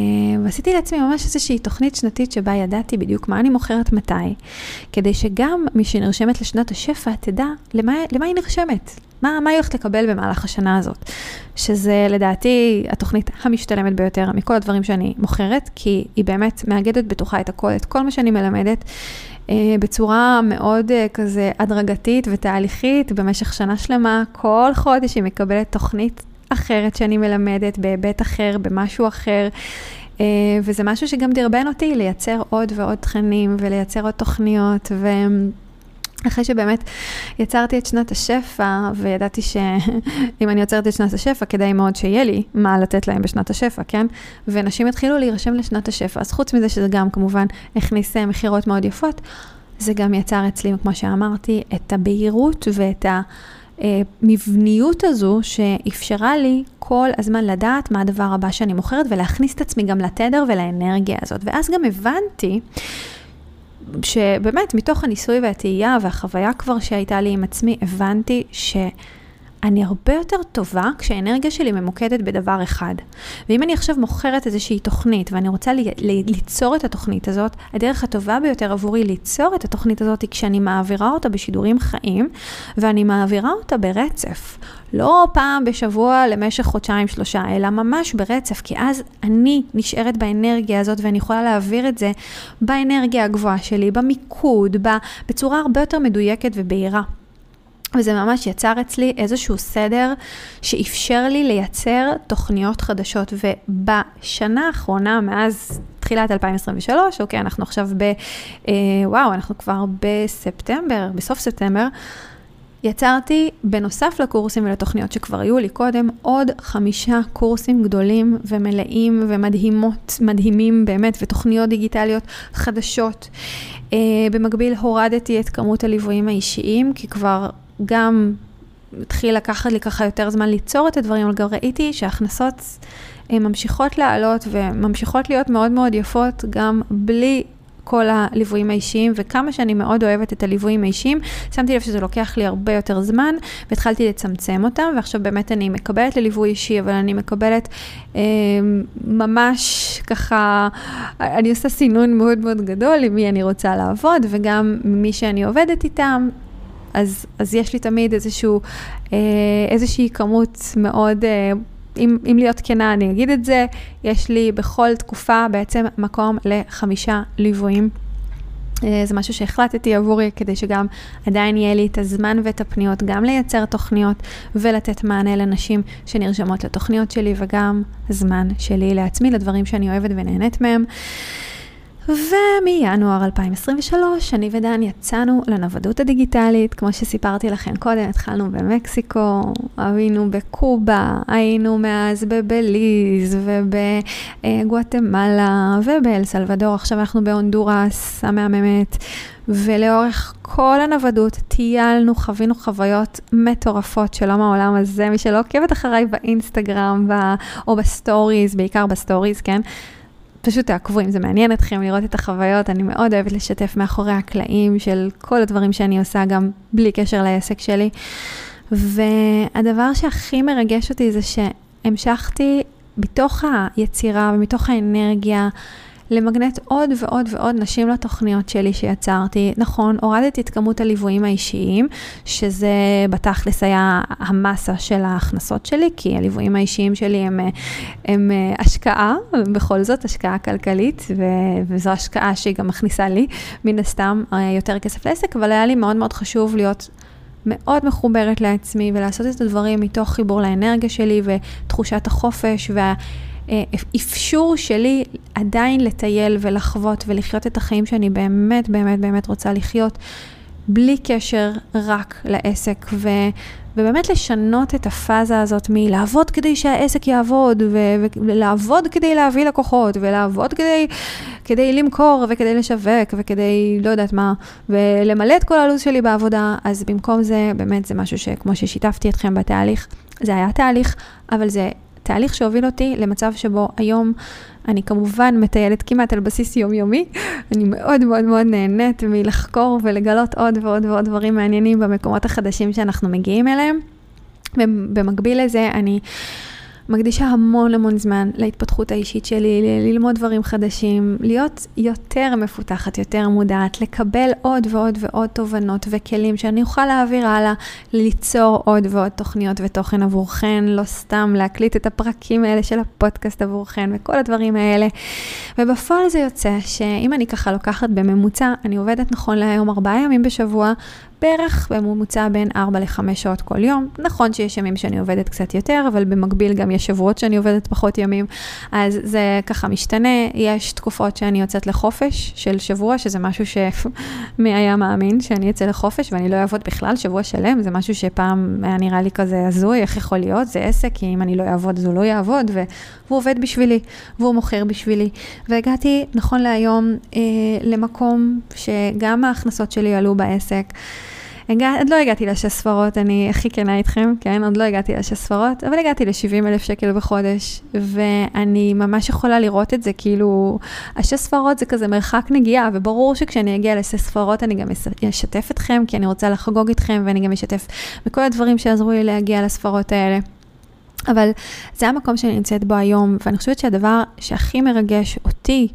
ועשיתי לעצמי ממש איזושהי תוכנית שנתית שבה ידעתי בדיוק מה אני מוכרת מתי, כדי שגם מי שנרשמת לשנת השפע תדע למה, למה היא נרשמת, מה, מה היא הולכת לקבל במהלך השנה הזאת? שזה לדעתי התוכנית המשתלמת ביותר מכל הדברים שאני מוכרת, כי היא באמת מאגדת בתוכה את הכל, את כל מה שאני מלמדת, אה, בצורה מאוד אה, כזה הדרגתית ותהליכית, במשך שנה שלמה, כל חודש היא מקבלת תוכנית אחרת שאני מלמדת, בהיבט אחר, במשהו אחר. Uh, וזה משהו שגם דרבן אותי לייצר עוד ועוד תכנים ולייצר עוד תוכניות, ו... אחרי שבאמת יצרתי את שנת השפע, וידעתי שאם אני יוצרת את שנת השפע, כדאי מאוד שיהיה לי מה לתת להם בשנת השפע, כן? ונשים התחילו להירשם לשנת השפע. אז חוץ מזה שזה גם כמובן הכניס אה, מכירות מאוד יפות, זה גם יצר אצלי, כמו שאמרתי, את הבהירות ואת המבניות הזו שאפשרה לי כל הזמן לדעת מה הדבר הבא שאני מוכרת ולהכניס את עצמי גם לתדר ולאנרגיה הזאת. ואז גם הבנתי שבאמת, מתוך הניסוי והתהייה והחוויה כבר שהייתה לי עם עצמי, הבנתי ש... אני הרבה יותר טובה כשהאנרגיה שלי ממוקדת בדבר אחד. ואם אני עכשיו מוכרת איזושהי תוכנית ואני רוצה ל- ל- ליצור את התוכנית הזאת, הדרך הטובה ביותר עבורי ליצור את התוכנית הזאת היא כשאני מעבירה אותה בשידורים חיים, ואני מעבירה אותה ברצף. לא פעם בשבוע למשך חודשיים-שלושה, אלא ממש ברצף, כי אז אני נשארת באנרגיה הזאת ואני יכולה להעביר את זה באנרגיה הגבוהה שלי, במיקוד, בצורה הרבה יותר מדויקת ובהירה. וזה ממש יצר אצלי איזשהו סדר שאפשר לי לייצר תוכניות חדשות. ובשנה האחרונה, מאז תחילת 2023, אוקיי, אנחנו עכשיו ב... אה, וואו, אנחנו כבר בספטמבר, בסוף ספטמבר, יצרתי, בנוסף לקורסים ולתוכניות שכבר היו לי קודם, עוד חמישה קורסים גדולים ומלאים ומדהימות, מדהימים באמת, ותוכניות דיגיטליות חדשות. אה, במקביל הורדתי את כמות הליוויים האישיים, כי כבר גם התחיל לקחת לי ככה יותר זמן ליצור את הדברים, אבל גם ראיתי שההכנסות ממשיכות לעלות וממשיכות להיות מאוד מאוד יפות, גם בלי כל הליוויים האישיים, וכמה שאני מאוד אוהבת את הליוויים האישיים, שמתי לב שזה לוקח לי הרבה יותר זמן, והתחלתי לצמצם אותם, ועכשיו באמת אני מקבלת לליווי אישי, אבל אני מקבלת אה, ממש ככה, אני עושה סינון מאוד מאוד גדול עם מי אני רוצה לעבוד, וגם מי שאני עובדת איתם, אז, אז יש לי תמיד איזשהו, אה, איזושהי כמות מאוד, אה, אם, אם להיות כנה, אני אגיד את זה, יש לי בכל תקופה בעצם מקום לחמישה ליוויים. אה, זה משהו שהחלטתי עבורי, כדי שגם עדיין יהיה לי את הזמן ואת הפניות, גם לייצר תוכניות ולתת מענה לנשים שנרשמות לתוכניות שלי, וגם הזמן שלי לעצמי, לדברים שאני אוהבת ונהנית מהם. ומינואר 2023, אני ודן יצאנו לנוודות דיגיטלית, כמו שסיפרתי לכם קודם, התחלנו במקסיקו, היינו בקובה, היינו מאז בבליז ובגואטמלה ובאל סלבדור, עכשיו אנחנו בהונדורס המהממת, ולאורך כל הנוודות טיילנו, חווינו חוויות מטורפות שלא מהעולם הזה, מי שלא עוקבת אחריי באינסטגרם או בסטוריז, בעיקר בסטוריז, כן? פשוט תעקבו אם זה מעניין אתכם לראות את החוויות, אני מאוד אוהבת לשתף מאחורי הקלעים של כל הדברים שאני עושה, גם בלי קשר לעסק שלי. והדבר שהכי מרגש אותי זה שהמשכתי בתוך היצירה ומתוך האנרגיה למגנט עוד ועוד ועוד נשים לתוכניות שלי שיצרתי. נכון, הורדתי את כמות הליוויים האישיים, שזה בתכלס היה המסה של ההכנסות שלי, כי הליוויים האישיים שלי הם, הם השקעה, בכל זאת השקעה כלכלית, ו, וזו השקעה שהיא גם מכניסה לי, מן הסתם, יותר כסף לעסק, אבל היה לי מאוד מאוד חשוב להיות מאוד מחוברת לעצמי ולעשות את הדברים מתוך חיבור לאנרגיה שלי ותחושת החופש וה... אה, אפשור שלי עדיין לטייל ולחוות ולחיות את החיים שאני באמת באמת באמת רוצה לחיות, בלי קשר רק לעסק, ו, ובאמת לשנות את הפאזה הזאת מלעבוד כדי שהעסק יעבוד, ו, ולעבוד כדי להביא לקוחות, ולעבוד כדי, כדי למכור וכדי לשווק וכדי לא יודעת מה, ולמלא את כל הלו"ז שלי בעבודה, אז במקום זה, באמת זה משהו שכמו ששיתפתי אתכם בתהליך, זה היה תהליך, אבל זה תהליך שהוביל אותי למצב שבו היום אני כמובן מטיילת כמעט על בסיס יומיומי. אני מאוד מאוד מאוד נהנית מלחקור ולגלות עוד ועוד ועוד דברים מעניינים במקומות החדשים שאנחנו מגיעים אליהם. ובמקביל לזה אני... מקדישה המון המון זמן להתפתחות האישית שלי, ללמוד דברים חדשים, להיות יותר מפותחת, יותר מודעת, לקבל עוד ועוד ועוד תובנות וכלים שאני אוכל להעביר הלאה, ליצור עוד ועוד תוכניות ותוכן עבורכן, לא סתם להקליט את הפרקים האלה של הפודקאסט עבורכן וכל הדברים האלה. ובפועל זה יוצא שאם אני ככה לוקחת בממוצע, אני עובדת נכון להיום ארבעה ימים בשבוע, בערך בממוצע בין 4 ל-5 שעות כל יום. נכון שיש ימים שאני עובדת קצת יותר, אבל במקביל גם יש שבועות שאני עובדת פחות ימים, אז זה ככה משתנה. יש תקופות שאני יוצאת לחופש של שבוע, שזה משהו שמי היה מאמין שאני אצא לחופש ואני לא אעבוד בכלל שבוע שלם, זה משהו שפעם היה נראה לי כזה הזוי, איך יכול להיות, זה עסק, כי אם אני לא אעבוד אז הוא לא יעבוד, והוא עובד בשבילי, והוא מוכר בשבילי. והגעתי, נכון להיום, אה, למקום שגם ההכנסות שלי עלו בעסק. הגע, עוד לא הגעתי לשש ספרות, אני הכי כנה איתכם, כן? עוד לא הגעתי לשש ספרות, אבל הגעתי ל-70 אלף שקל בחודש, ואני ממש יכולה לראות את זה, כאילו, השש ספרות זה כזה מרחק נגיעה, וברור שכשאני אגיע לשש ספרות אני גם אשתף אתכם, כי אני רוצה לחגוג איתכם, ואני גם אשתף בכל הדברים שעזרו לי להגיע לספרות האלה. אבל זה המקום שאני נמצאת בו היום, ואני חושבת שהדבר שהכי מרגש אותי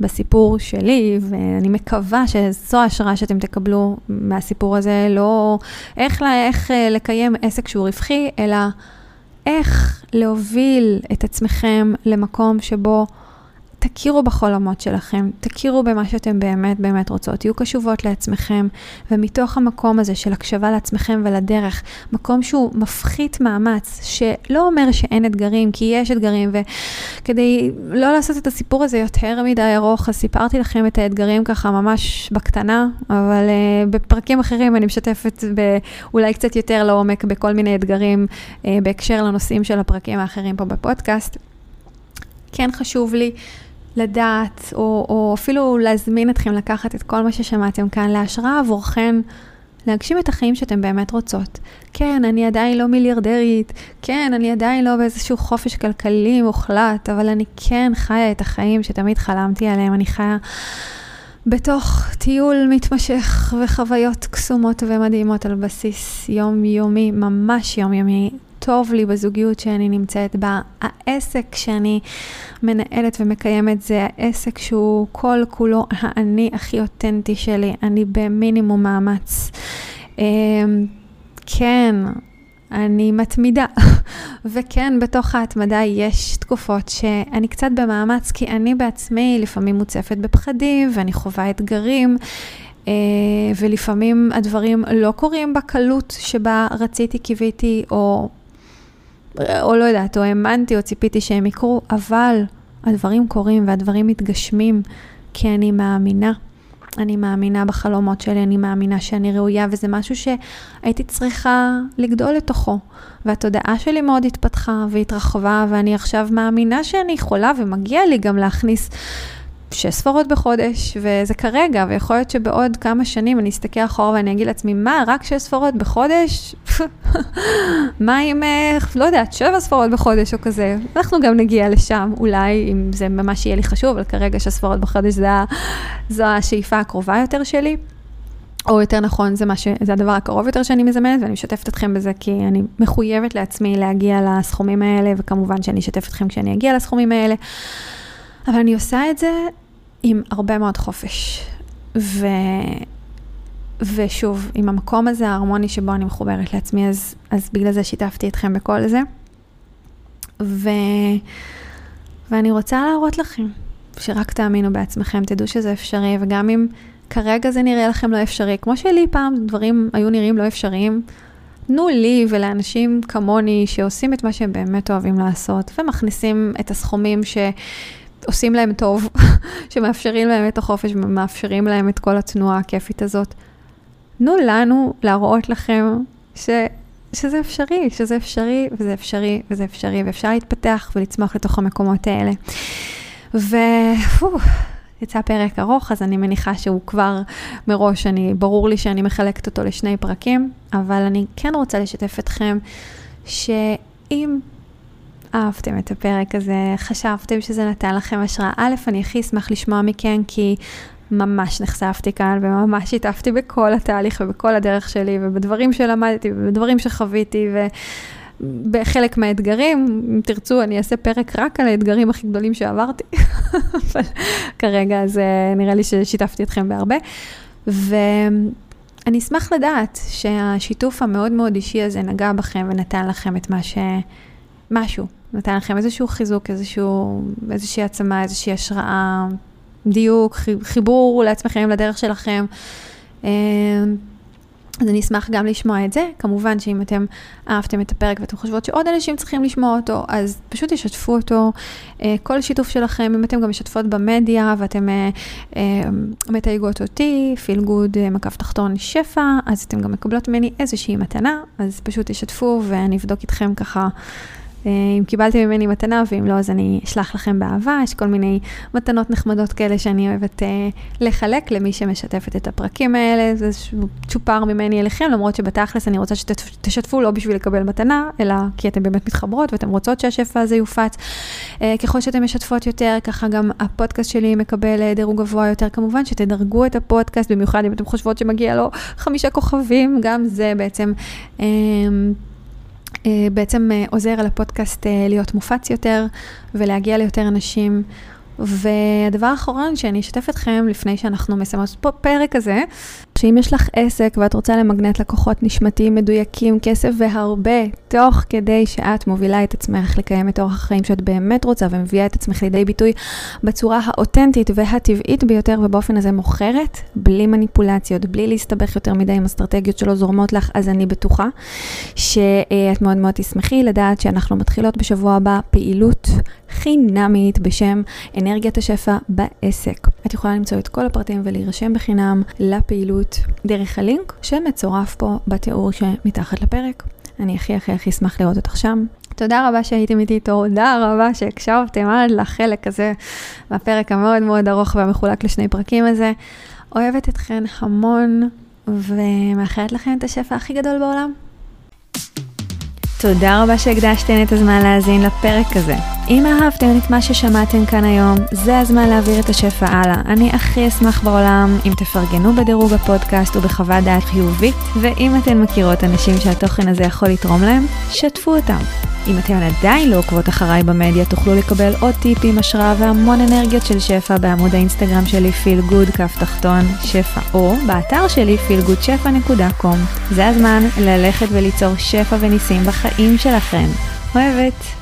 בסיפור שלי, ואני מקווה שזו ההשראה שאתם תקבלו מהסיפור הזה, לא איך, לה, איך אה, לקיים עסק שהוא רווחי, אלא איך להוביל את עצמכם למקום שבו תכירו בחולמות שלכם, תכירו במה שאתם באמת באמת רוצות, תהיו קשובות לעצמכם, ומתוך המקום הזה של הקשבה לעצמכם ולדרך, מקום שהוא מפחית מאמץ, שלא אומר שאין אתגרים, כי יש אתגרים, וכדי לא לעשות את הסיפור הזה יותר מדי ארוך, אז סיפרתי לכם את האתגרים ככה ממש בקטנה, אבל uh, בפרקים אחרים אני משתפת אולי קצת יותר לעומק בכל מיני אתגרים uh, בהקשר לנושאים של הפרקים האחרים פה בפודקאסט. כן חשוב לי לדעת, או, או אפילו להזמין אתכם לקחת את כל מה ששמעתם כאן להשראה עבורכם, להגשים את החיים שאתם באמת רוצות. כן, אני עדיין לא מיליארדרית, כן, אני עדיין לא באיזשהו חופש כלכלי מוחלט, אבל אני כן חיה את החיים שתמיד חלמתי עליהם. אני חיה בתוך טיול מתמשך וחוויות קסומות ומדהימות על בסיס יומיומי, ממש יומיומי. טוב לי בזוגיות שאני נמצאת בה. העסק שאני מנהלת ומקיימת זה העסק שהוא כל כולו האני הכי אותנטי שלי. אני במינימום מאמץ. אמ, כן, אני מתמידה. וכן, בתוך ההתמדה יש תקופות שאני קצת במאמץ, כי אני בעצמי לפעמים מוצפת בפחדים ואני חווה אתגרים. Uh, ולפעמים הדברים לא קורים בקלות שבה רציתי, קיוויתי, או או לא יודעת, או האמנתי או ציפיתי שהם יקרו, אבל הדברים קורים והדברים מתגשמים כי אני מאמינה. אני מאמינה בחלומות שלי, אני מאמינה שאני ראויה, וזה משהו שהייתי צריכה לגדול לתוכו. והתודעה שלי מאוד התפתחה והתרחבה, ואני עכשיו מאמינה שאני יכולה ומגיע לי גם להכניס שש ספרות בחודש, וזה כרגע, ויכול להיות שבעוד כמה שנים אני אסתכל אחורה ואני אגיד לעצמי, מה, רק שש ספרות בחודש? מה עם, אה, לא יודעת, שבע ספרות בחודש או כזה? אנחנו גם נגיע לשם, אולי, אם זה ממש יהיה לי חשוב, אבל כרגע שש ספרות בחודש זה, זו השאיפה הקרובה יותר שלי. או יותר נכון, זה, ש... זה הדבר הקרוב יותר שאני מזמנת, ואני משתפת אתכם בזה כי אני מחויבת לעצמי להגיע לסכומים האלה, וכמובן שאני אשתף אתכם כשאני אגיע לסכומים האלה. אבל אני עושה את זה עם הרבה מאוד חופש. ו... ושוב, עם המקום הזה ההרמוני שבו אני מחוברת לעצמי, אז, אז בגלל זה שיתפתי אתכם בכל זה. ו... ואני רוצה להראות לכם שרק תאמינו בעצמכם, תדעו שזה אפשרי, וגם אם כרגע זה נראה לכם לא אפשרי, כמו שלי פעם דברים היו נראים לא אפשריים, תנו לי ולאנשים כמוני שעושים את מה שהם באמת אוהבים לעשות, ומכניסים את הסכומים ש... עושים להם טוב, שמאפשרים להם את החופש ומאפשרים להם את כל התנועה הכיפית הזאת. תנו לנו להראות לכם ש, שזה אפשרי, שזה אפשרי וזה אפשרי וזה אפשרי, ואפשר להתפתח ולצמוח לתוך המקומות האלה. ויצא פרק ארוך, אז אני מניחה שהוא כבר מראש, אני, ברור לי שאני מחלקת אותו לשני פרקים, אבל אני כן רוצה לשתף אתכם שאם אהבתם את הפרק הזה, חשבתם שזה נתן לכם השראה. א', אני הכי אשמח לשמוע מכן, כי ממש נחשפתי כאן וממש שיתפתי בכל התהליך ובכל הדרך שלי ובדברים שלמדתי ובדברים שחוויתי ובחלק מהאתגרים, אם תרצו, אני אעשה פרק רק על האתגרים הכי גדולים שעברתי, אבל כרגע זה נראה לי ששיתפתי אתכם בהרבה. ואני אשמח לדעת שהשיתוף המאוד מאוד אישי הזה נגע בכם ונתן לכם את מה ש... משהו, נתן לכם איזשהו חיזוק, איזשהו, איזושהי עצמה, איזושהי השראה, דיוק, חיבור לעצמכם, לדרך שלכם. אמ, אז אני אשמח גם לשמוע את זה. כמובן שאם אתם אהבתם את הפרק ואתם חושבות שעוד אנשים צריכים לשמוע אותו, אז פשוט ישתפו אותו. אה, כל שיתוף שלכם, אם אתם גם משתפות במדיה ואתם אה, אה, מתייגות אותי, פיל גוד, מקף תחתון שפע, אז אתם גם מקבלות ממני איזושהי מתנה, אז פשוט תשתפו ואני אבדוק איתכם ככה אה, אם קיבלתם ממני מתנה, ואם לא, אז אני אשלח לכם באהבה. יש כל מיני מתנות נחמדות כאלה שאני אוהבת אה, לחלק למי שמשתפת את הפרקים האלה. זה איזשהו צ'ופר ממני אליכם, למרות שבתכלס אני רוצה שתשתפו לא בשביל לקבל מתנה, אלא כי אתן באמת מתחברות ואתן רוצות שהשפע הזה יופץ. אה, ככל שאתן משתפות יותר, ככה גם הפודקאסט שלי מקבל אה, דירוג גבוה יותר. כמובן שתדרגו את הפודקאסט, במיוחד אם אתן חושבות שמגיע לו חמישה כוכבים, גם זה בעצם... אה, אה, בעצם אה, עוזר לפודקאסט אה, להיות מופץ יותר ולהגיע ליותר אנשים. והדבר האחרון שאני אשתף אתכם לפני שאנחנו מסיימות פה פרק הזה, שאם יש לך עסק ואת רוצה למגנט לקוחות נשמתיים מדויקים, כסף והרבה, תוך כדי שאת מובילה את עצמך לקיים את אורח החיים שאת באמת רוצה ומביאה את עצמך לידי ביטוי בצורה האותנטית והטבעית ביותר ובאופן הזה מוכרת, בלי מניפולציות, בלי להסתבך יותר מדי עם אסטרטגיות שלא זורמות לך, אז אני בטוחה שאת מאוד מאוד תשמחי לדעת שאנחנו מתחילות בשבוע הבא פעילות חינמית בשם אנרגיית השפע בעסק. את יכולה למצוא את כל הפרטים ולהירשם בחינם לפעילות דרך הלינק שמצורף פה בתיאור שמתחת לפרק. אני הכי הכי הכי אשמח לראות אותך שם. תודה רבה שהייתם איתי, תודה רבה שהקשבתם עד לחלק הזה בפרק המאוד מאוד ארוך והמחולק לשני פרקים הזה. אוהבת אתכן המון ומאחלת לכם את השפע הכי גדול בעולם. תודה רבה שהקדשתן את הזמן להאזין לפרק הזה. אם אהבתם את מה ששמעתם כאן היום, זה הזמן להעביר את השפע הלאה. אני הכי אשמח בעולם אם תפרגנו בדירוג הפודקאסט ובחוות דעת חיובית, ואם אתן מכירות אנשים שהתוכן הזה יכול לתרום להם, שתפו אותם. אם אתן עדיין לא עוקבות אחריי במדיה, תוכלו לקבל עוד טיפים, השראה והמון אנרגיות של שפע בעמוד האינסטגרם שלי פיל גוד כף תחתון שפע, או באתר שלי feelgoodשפע.com. זה הזמן ללכת וליצור שפע וניסים בחיים שלכם. אוהבת.